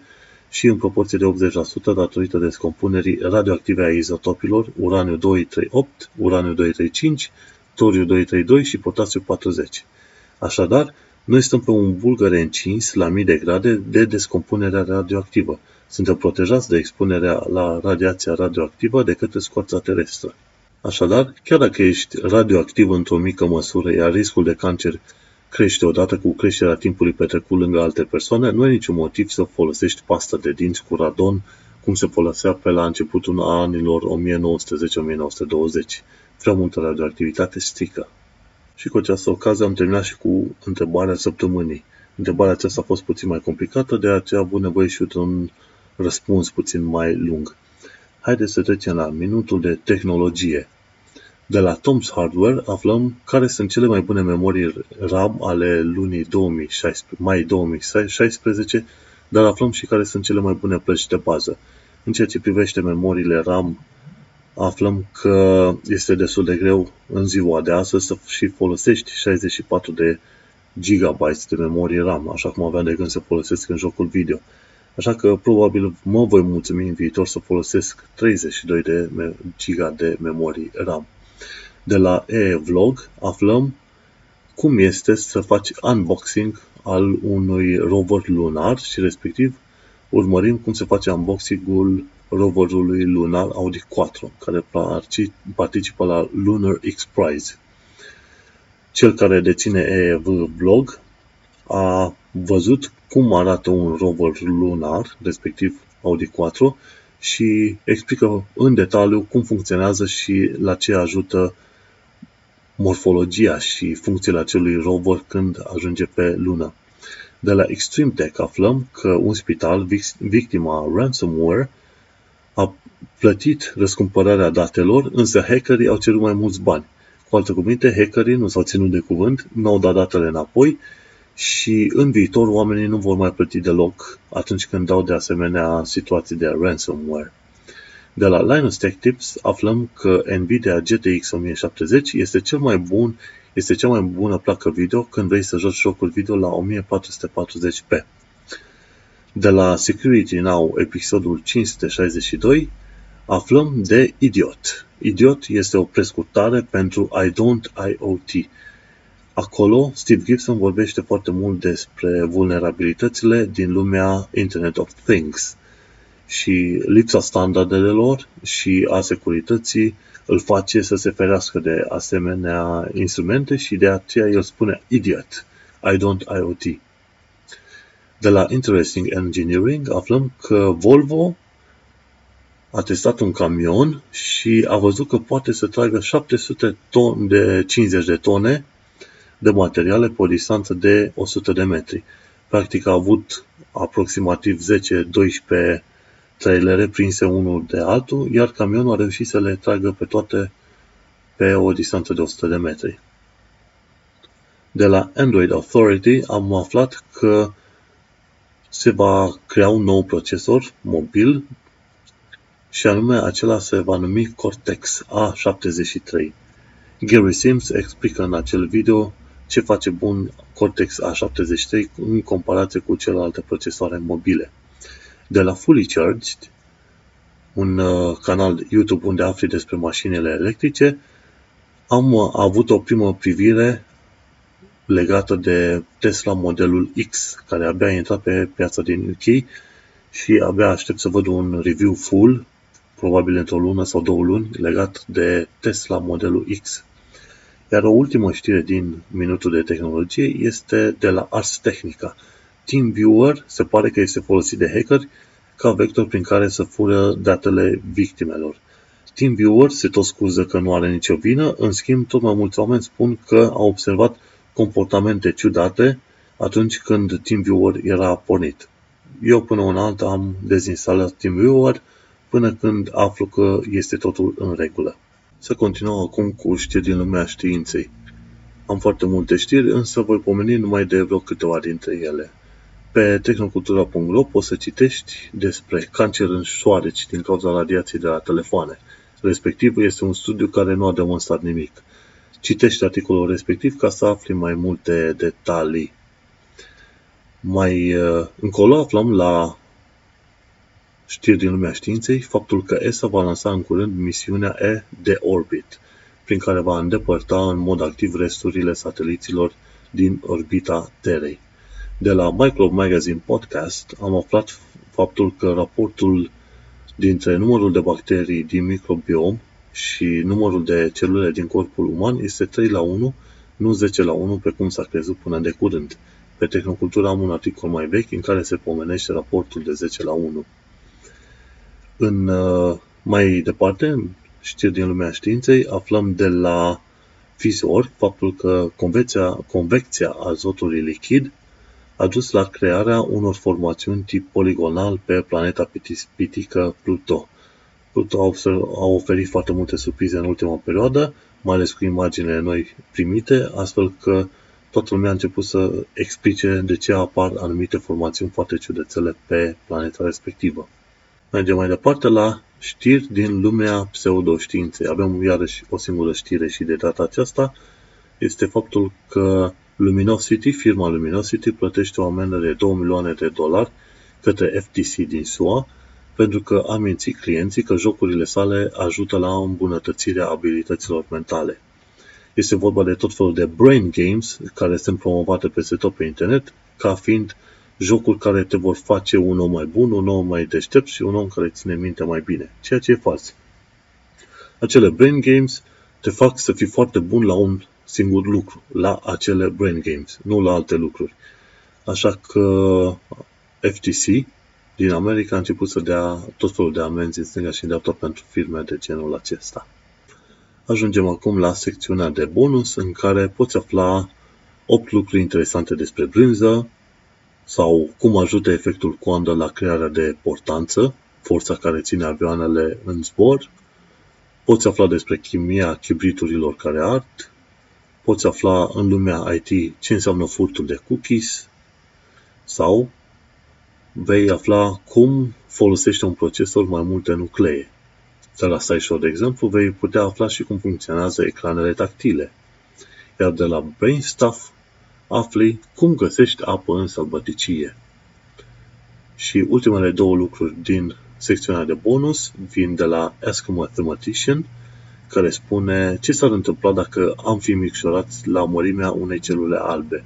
și în proporție de 80% datorită descompunerii radioactive a izotopilor uraniu-238, uraniu-235, toriu-232 și potasiu-40. Așadar, noi stăm pe un bulgăre încins la mii de grade de descompunere radioactivă. Suntem protejați de expunerea la radiația radioactivă de către scoarța terestră. Așadar, chiar dacă ești radioactiv într-o mică măsură, iar riscul de cancer crește odată cu creșterea timpului petrecut lângă alte persoane, nu ai niciun motiv să folosești pasta de dinți cu radon, cum se folosea pe la începutul anilor 1910-1920. Prea multă radioactivitate strică. Și cu această ocazie am terminat și cu întrebarea săptămânii. Întrebarea aceasta a fost puțin mai complicată, de aceea am avut nevoie și un răspuns puțin mai lung. Haideți să trecem la minutul de tehnologie. De la Tom's Hardware aflăm care sunt cele mai bune memorii RAM ale lunii 2016, mai 2016, dar aflăm și care sunt cele mai bune plăci de bază. În ceea ce privește memoriile RAM, aflăm că este destul de greu în ziua de astăzi să și folosești 64 de gigabytes de memorie RAM, așa cum aveam de gând să folosesc în jocul video. Așa că probabil mă voi mulțumi în viitor să folosesc 32 de giga de memorie RAM. De la e-vlog aflăm cum este să faci unboxing al unui rover lunar și respectiv urmărim cum se face unboxing-ul roverului lunar Audi 4, care participă la Lunar X Prize. Cel care deține EV Vlog a văzut cum arată un rover lunar, respectiv Audi 4, și explică în detaliu cum funcționează și la ce ajută morfologia și funcțiile acelui rover când ajunge pe lună. De la Extreme Tech aflăm că un spital, victima ransomware, a plătit răscumpărarea datelor, însă hackerii au cerut mai mulți bani. Cu alte cuvinte, hackerii nu s-au ținut de cuvânt, nu au dat datele înapoi și în viitor oamenii nu vor mai plăti deloc atunci când dau de asemenea situații de ransomware. De la Linus Tech Tips aflăm că Nvidia GTX 1070 este cel mai bun este cea mai bună placă video când vrei să joci jocul video la 1440p. De la Security Now, episodul 562, aflăm de Idiot. Idiot este o prescurtare pentru I don't IoT. Acolo, Steve Gibson vorbește foarte mult despre vulnerabilitățile din lumea Internet of Things și lipsa standardelor și a securității îl face să se ferească de asemenea instrumente și de aceea el spune idiot, I don't IoT. De la Interesting Engineering aflăm că Volvo a testat un camion și a văzut că poate să tragă 700 ton de 50 de tone de materiale pe o distanță de 100 de metri. Practic a avut aproximativ 10-12 trailere prinse unul de altul, iar camionul a reușit să le tragă pe toate pe o distanță de 100 de metri. De la Android Authority am aflat că se va crea un nou procesor mobil și anume acela se va numi Cortex A73. Gary Sims explică în acel video ce face bun Cortex A73 în comparație cu celelalte procesoare mobile. De la Fully Charged, un uh, canal YouTube unde afli despre mașinile electrice, am uh, avut o primă privire legată de Tesla modelul X, care abia a intrat pe piața din UK și abia aștept să văd un review full, probabil într-o lună sau două luni, legat de Tesla modelul X. Iar o ultimă știre din minutul de tehnologie este de la Ars Technica. TeamViewer se pare că este folosit de hackeri ca vector prin care să fură datele victimelor. TeamViewer se tot scuză că nu are nicio vină, în schimb tot mai mulți oameni spun că au observat comportamente ciudate atunci când TeamViewer era pornit. Eu până un alta am dezinstalat TeamViewer până când aflu că este totul în regulă. Să continuăm acum cu știri din lumea științei. Am foarte multe știri, însă voi pomeni numai de vreo câteva dintre ele. Pe tehnocultura.ro poți să citești despre cancer în șoareci din cauza radiației de la telefoane. Respectiv, este un studiu care nu a demonstrat nimic. Citește articolul respectiv ca să afli mai multe detalii. Mai uh, încolo aflăm la știri din lumea științei faptul că ESA va lansa în curând misiunea E de Orbit, prin care va îndepărta în mod activ resturile sateliților din orbita Terei. De la Micro Magazine Podcast am aflat faptul că raportul dintre numărul de bacterii din microbiom și numărul de celule din corpul uman este 3 la 1, nu 10 la 1, pe cum s-a crezut până de curând. Pe Tehnocultura am un articol mai vechi în care se pomenește raportul de 10 la 1. În uh, mai departe, știri din lumea științei, aflăm de la FISOR faptul că convecția, convecția azotului lichid a dus la crearea unor formațiuni tip poligonal pe planeta pitică Pluto. Pluto a oferit foarte multe surprize în ultima perioadă, mai ales cu imaginele noi primite, astfel că toată lumea a început să explice de ce apar anumite formațiuni foarte ciudățele pe planeta respectivă. Mergem mai departe la știri din lumea pseudoștiinței. Avem iarăși o singură știre și de data aceasta este faptul că Luminosity, firma Luminosity, plătește o amendă de 2 milioane de dolari către FTC din SUA pentru că a mințit clienții că jocurile sale ajută la îmbunătățirea abilităților mentale. Este vorba de tot felul de brain games care sunt promovate peste tot pe internet ca fiind jocuri care te vor face un om mai bun, un om mai deștept și un om care ține minte mai bine, ceea ce e fals. Acele brain games te fac să fii foarte bun la un singur lucru, la acele brain games, nu la alte lucruri. Așa că FTC din America a început să dea tot felul de amenzi în stânga și în dreapta pentru firme de genul acesta. Ajungem acum la secțiunea de bonus în care poți afla 8 lucruri interesante despre brânză sau cum ajută efectul coandă la crearea de portanță, forța care ține avioanele în zbor, poți afla despre chimia chibriturilor care ard, poți afla în lumea IT ce înseamnă furtul de cookies sau vei afla cum folosește un procesor mai multe nuclee. De la SciShow, de exemplu, vei putea afla și cum funcționează ecranele tactile. Iar de la BrainStuff afli cum găsești apă în sălbăticie. Și ultimele două lucruri din secțiunea de bonus vin de la Ask a Mathematician, care spune ce s-ar întâmpla dacă am fi micșorați la mărimea unei celule albe.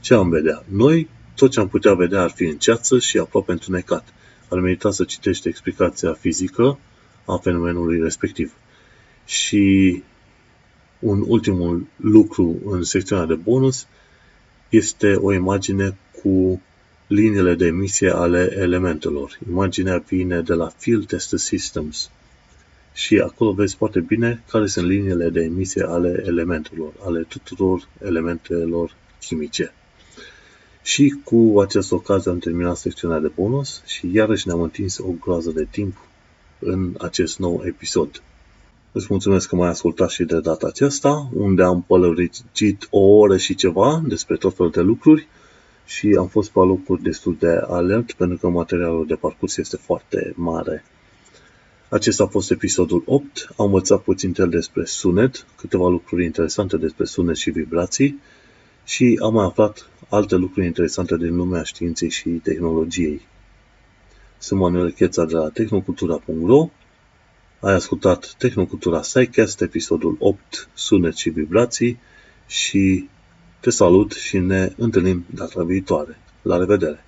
Ce am vedea? Noi, tot ce am putea vedea ar fi în ceață și aproape întunecat. Ar merita să citești explicația fizică a fenomenului respectiv. Și un ultimul lucru în secțiunea de bonus este o imagine cu liniile de emisie ale elementelor. Imaginea vine de la Field Test Systems și acolo vezi foarte bine care sunt liniile de emisie ale elementelor, ale tuturor elementelor chimice. Și cu această ocazie am terminat secțiunea de bonus și iarăși ne-am întins o groază de timp în acest nou episod. Îți mulțumesc că m-ai ascultat și de data aceasta, unde am pălăricit o oră și ceva despre tot felul de lucruri și am fost pe locuri destul de alert pentru că materialul de parcurs este foarte mare. Acesta a fost episodul 8. Am învățat puțin el despre sunet, câteva lucruri interesante despre sunet și vibrații și am mai aflat alte lucruri interesante din lumea științei și tehnologiei. Sunt Manuel Cheța de la tehnocultura.ro Ai ascultat Tehnocultura SciCast, episodul 8, Sunet și vibrații și te salut și ne întâlnim data viitoare. La revedere!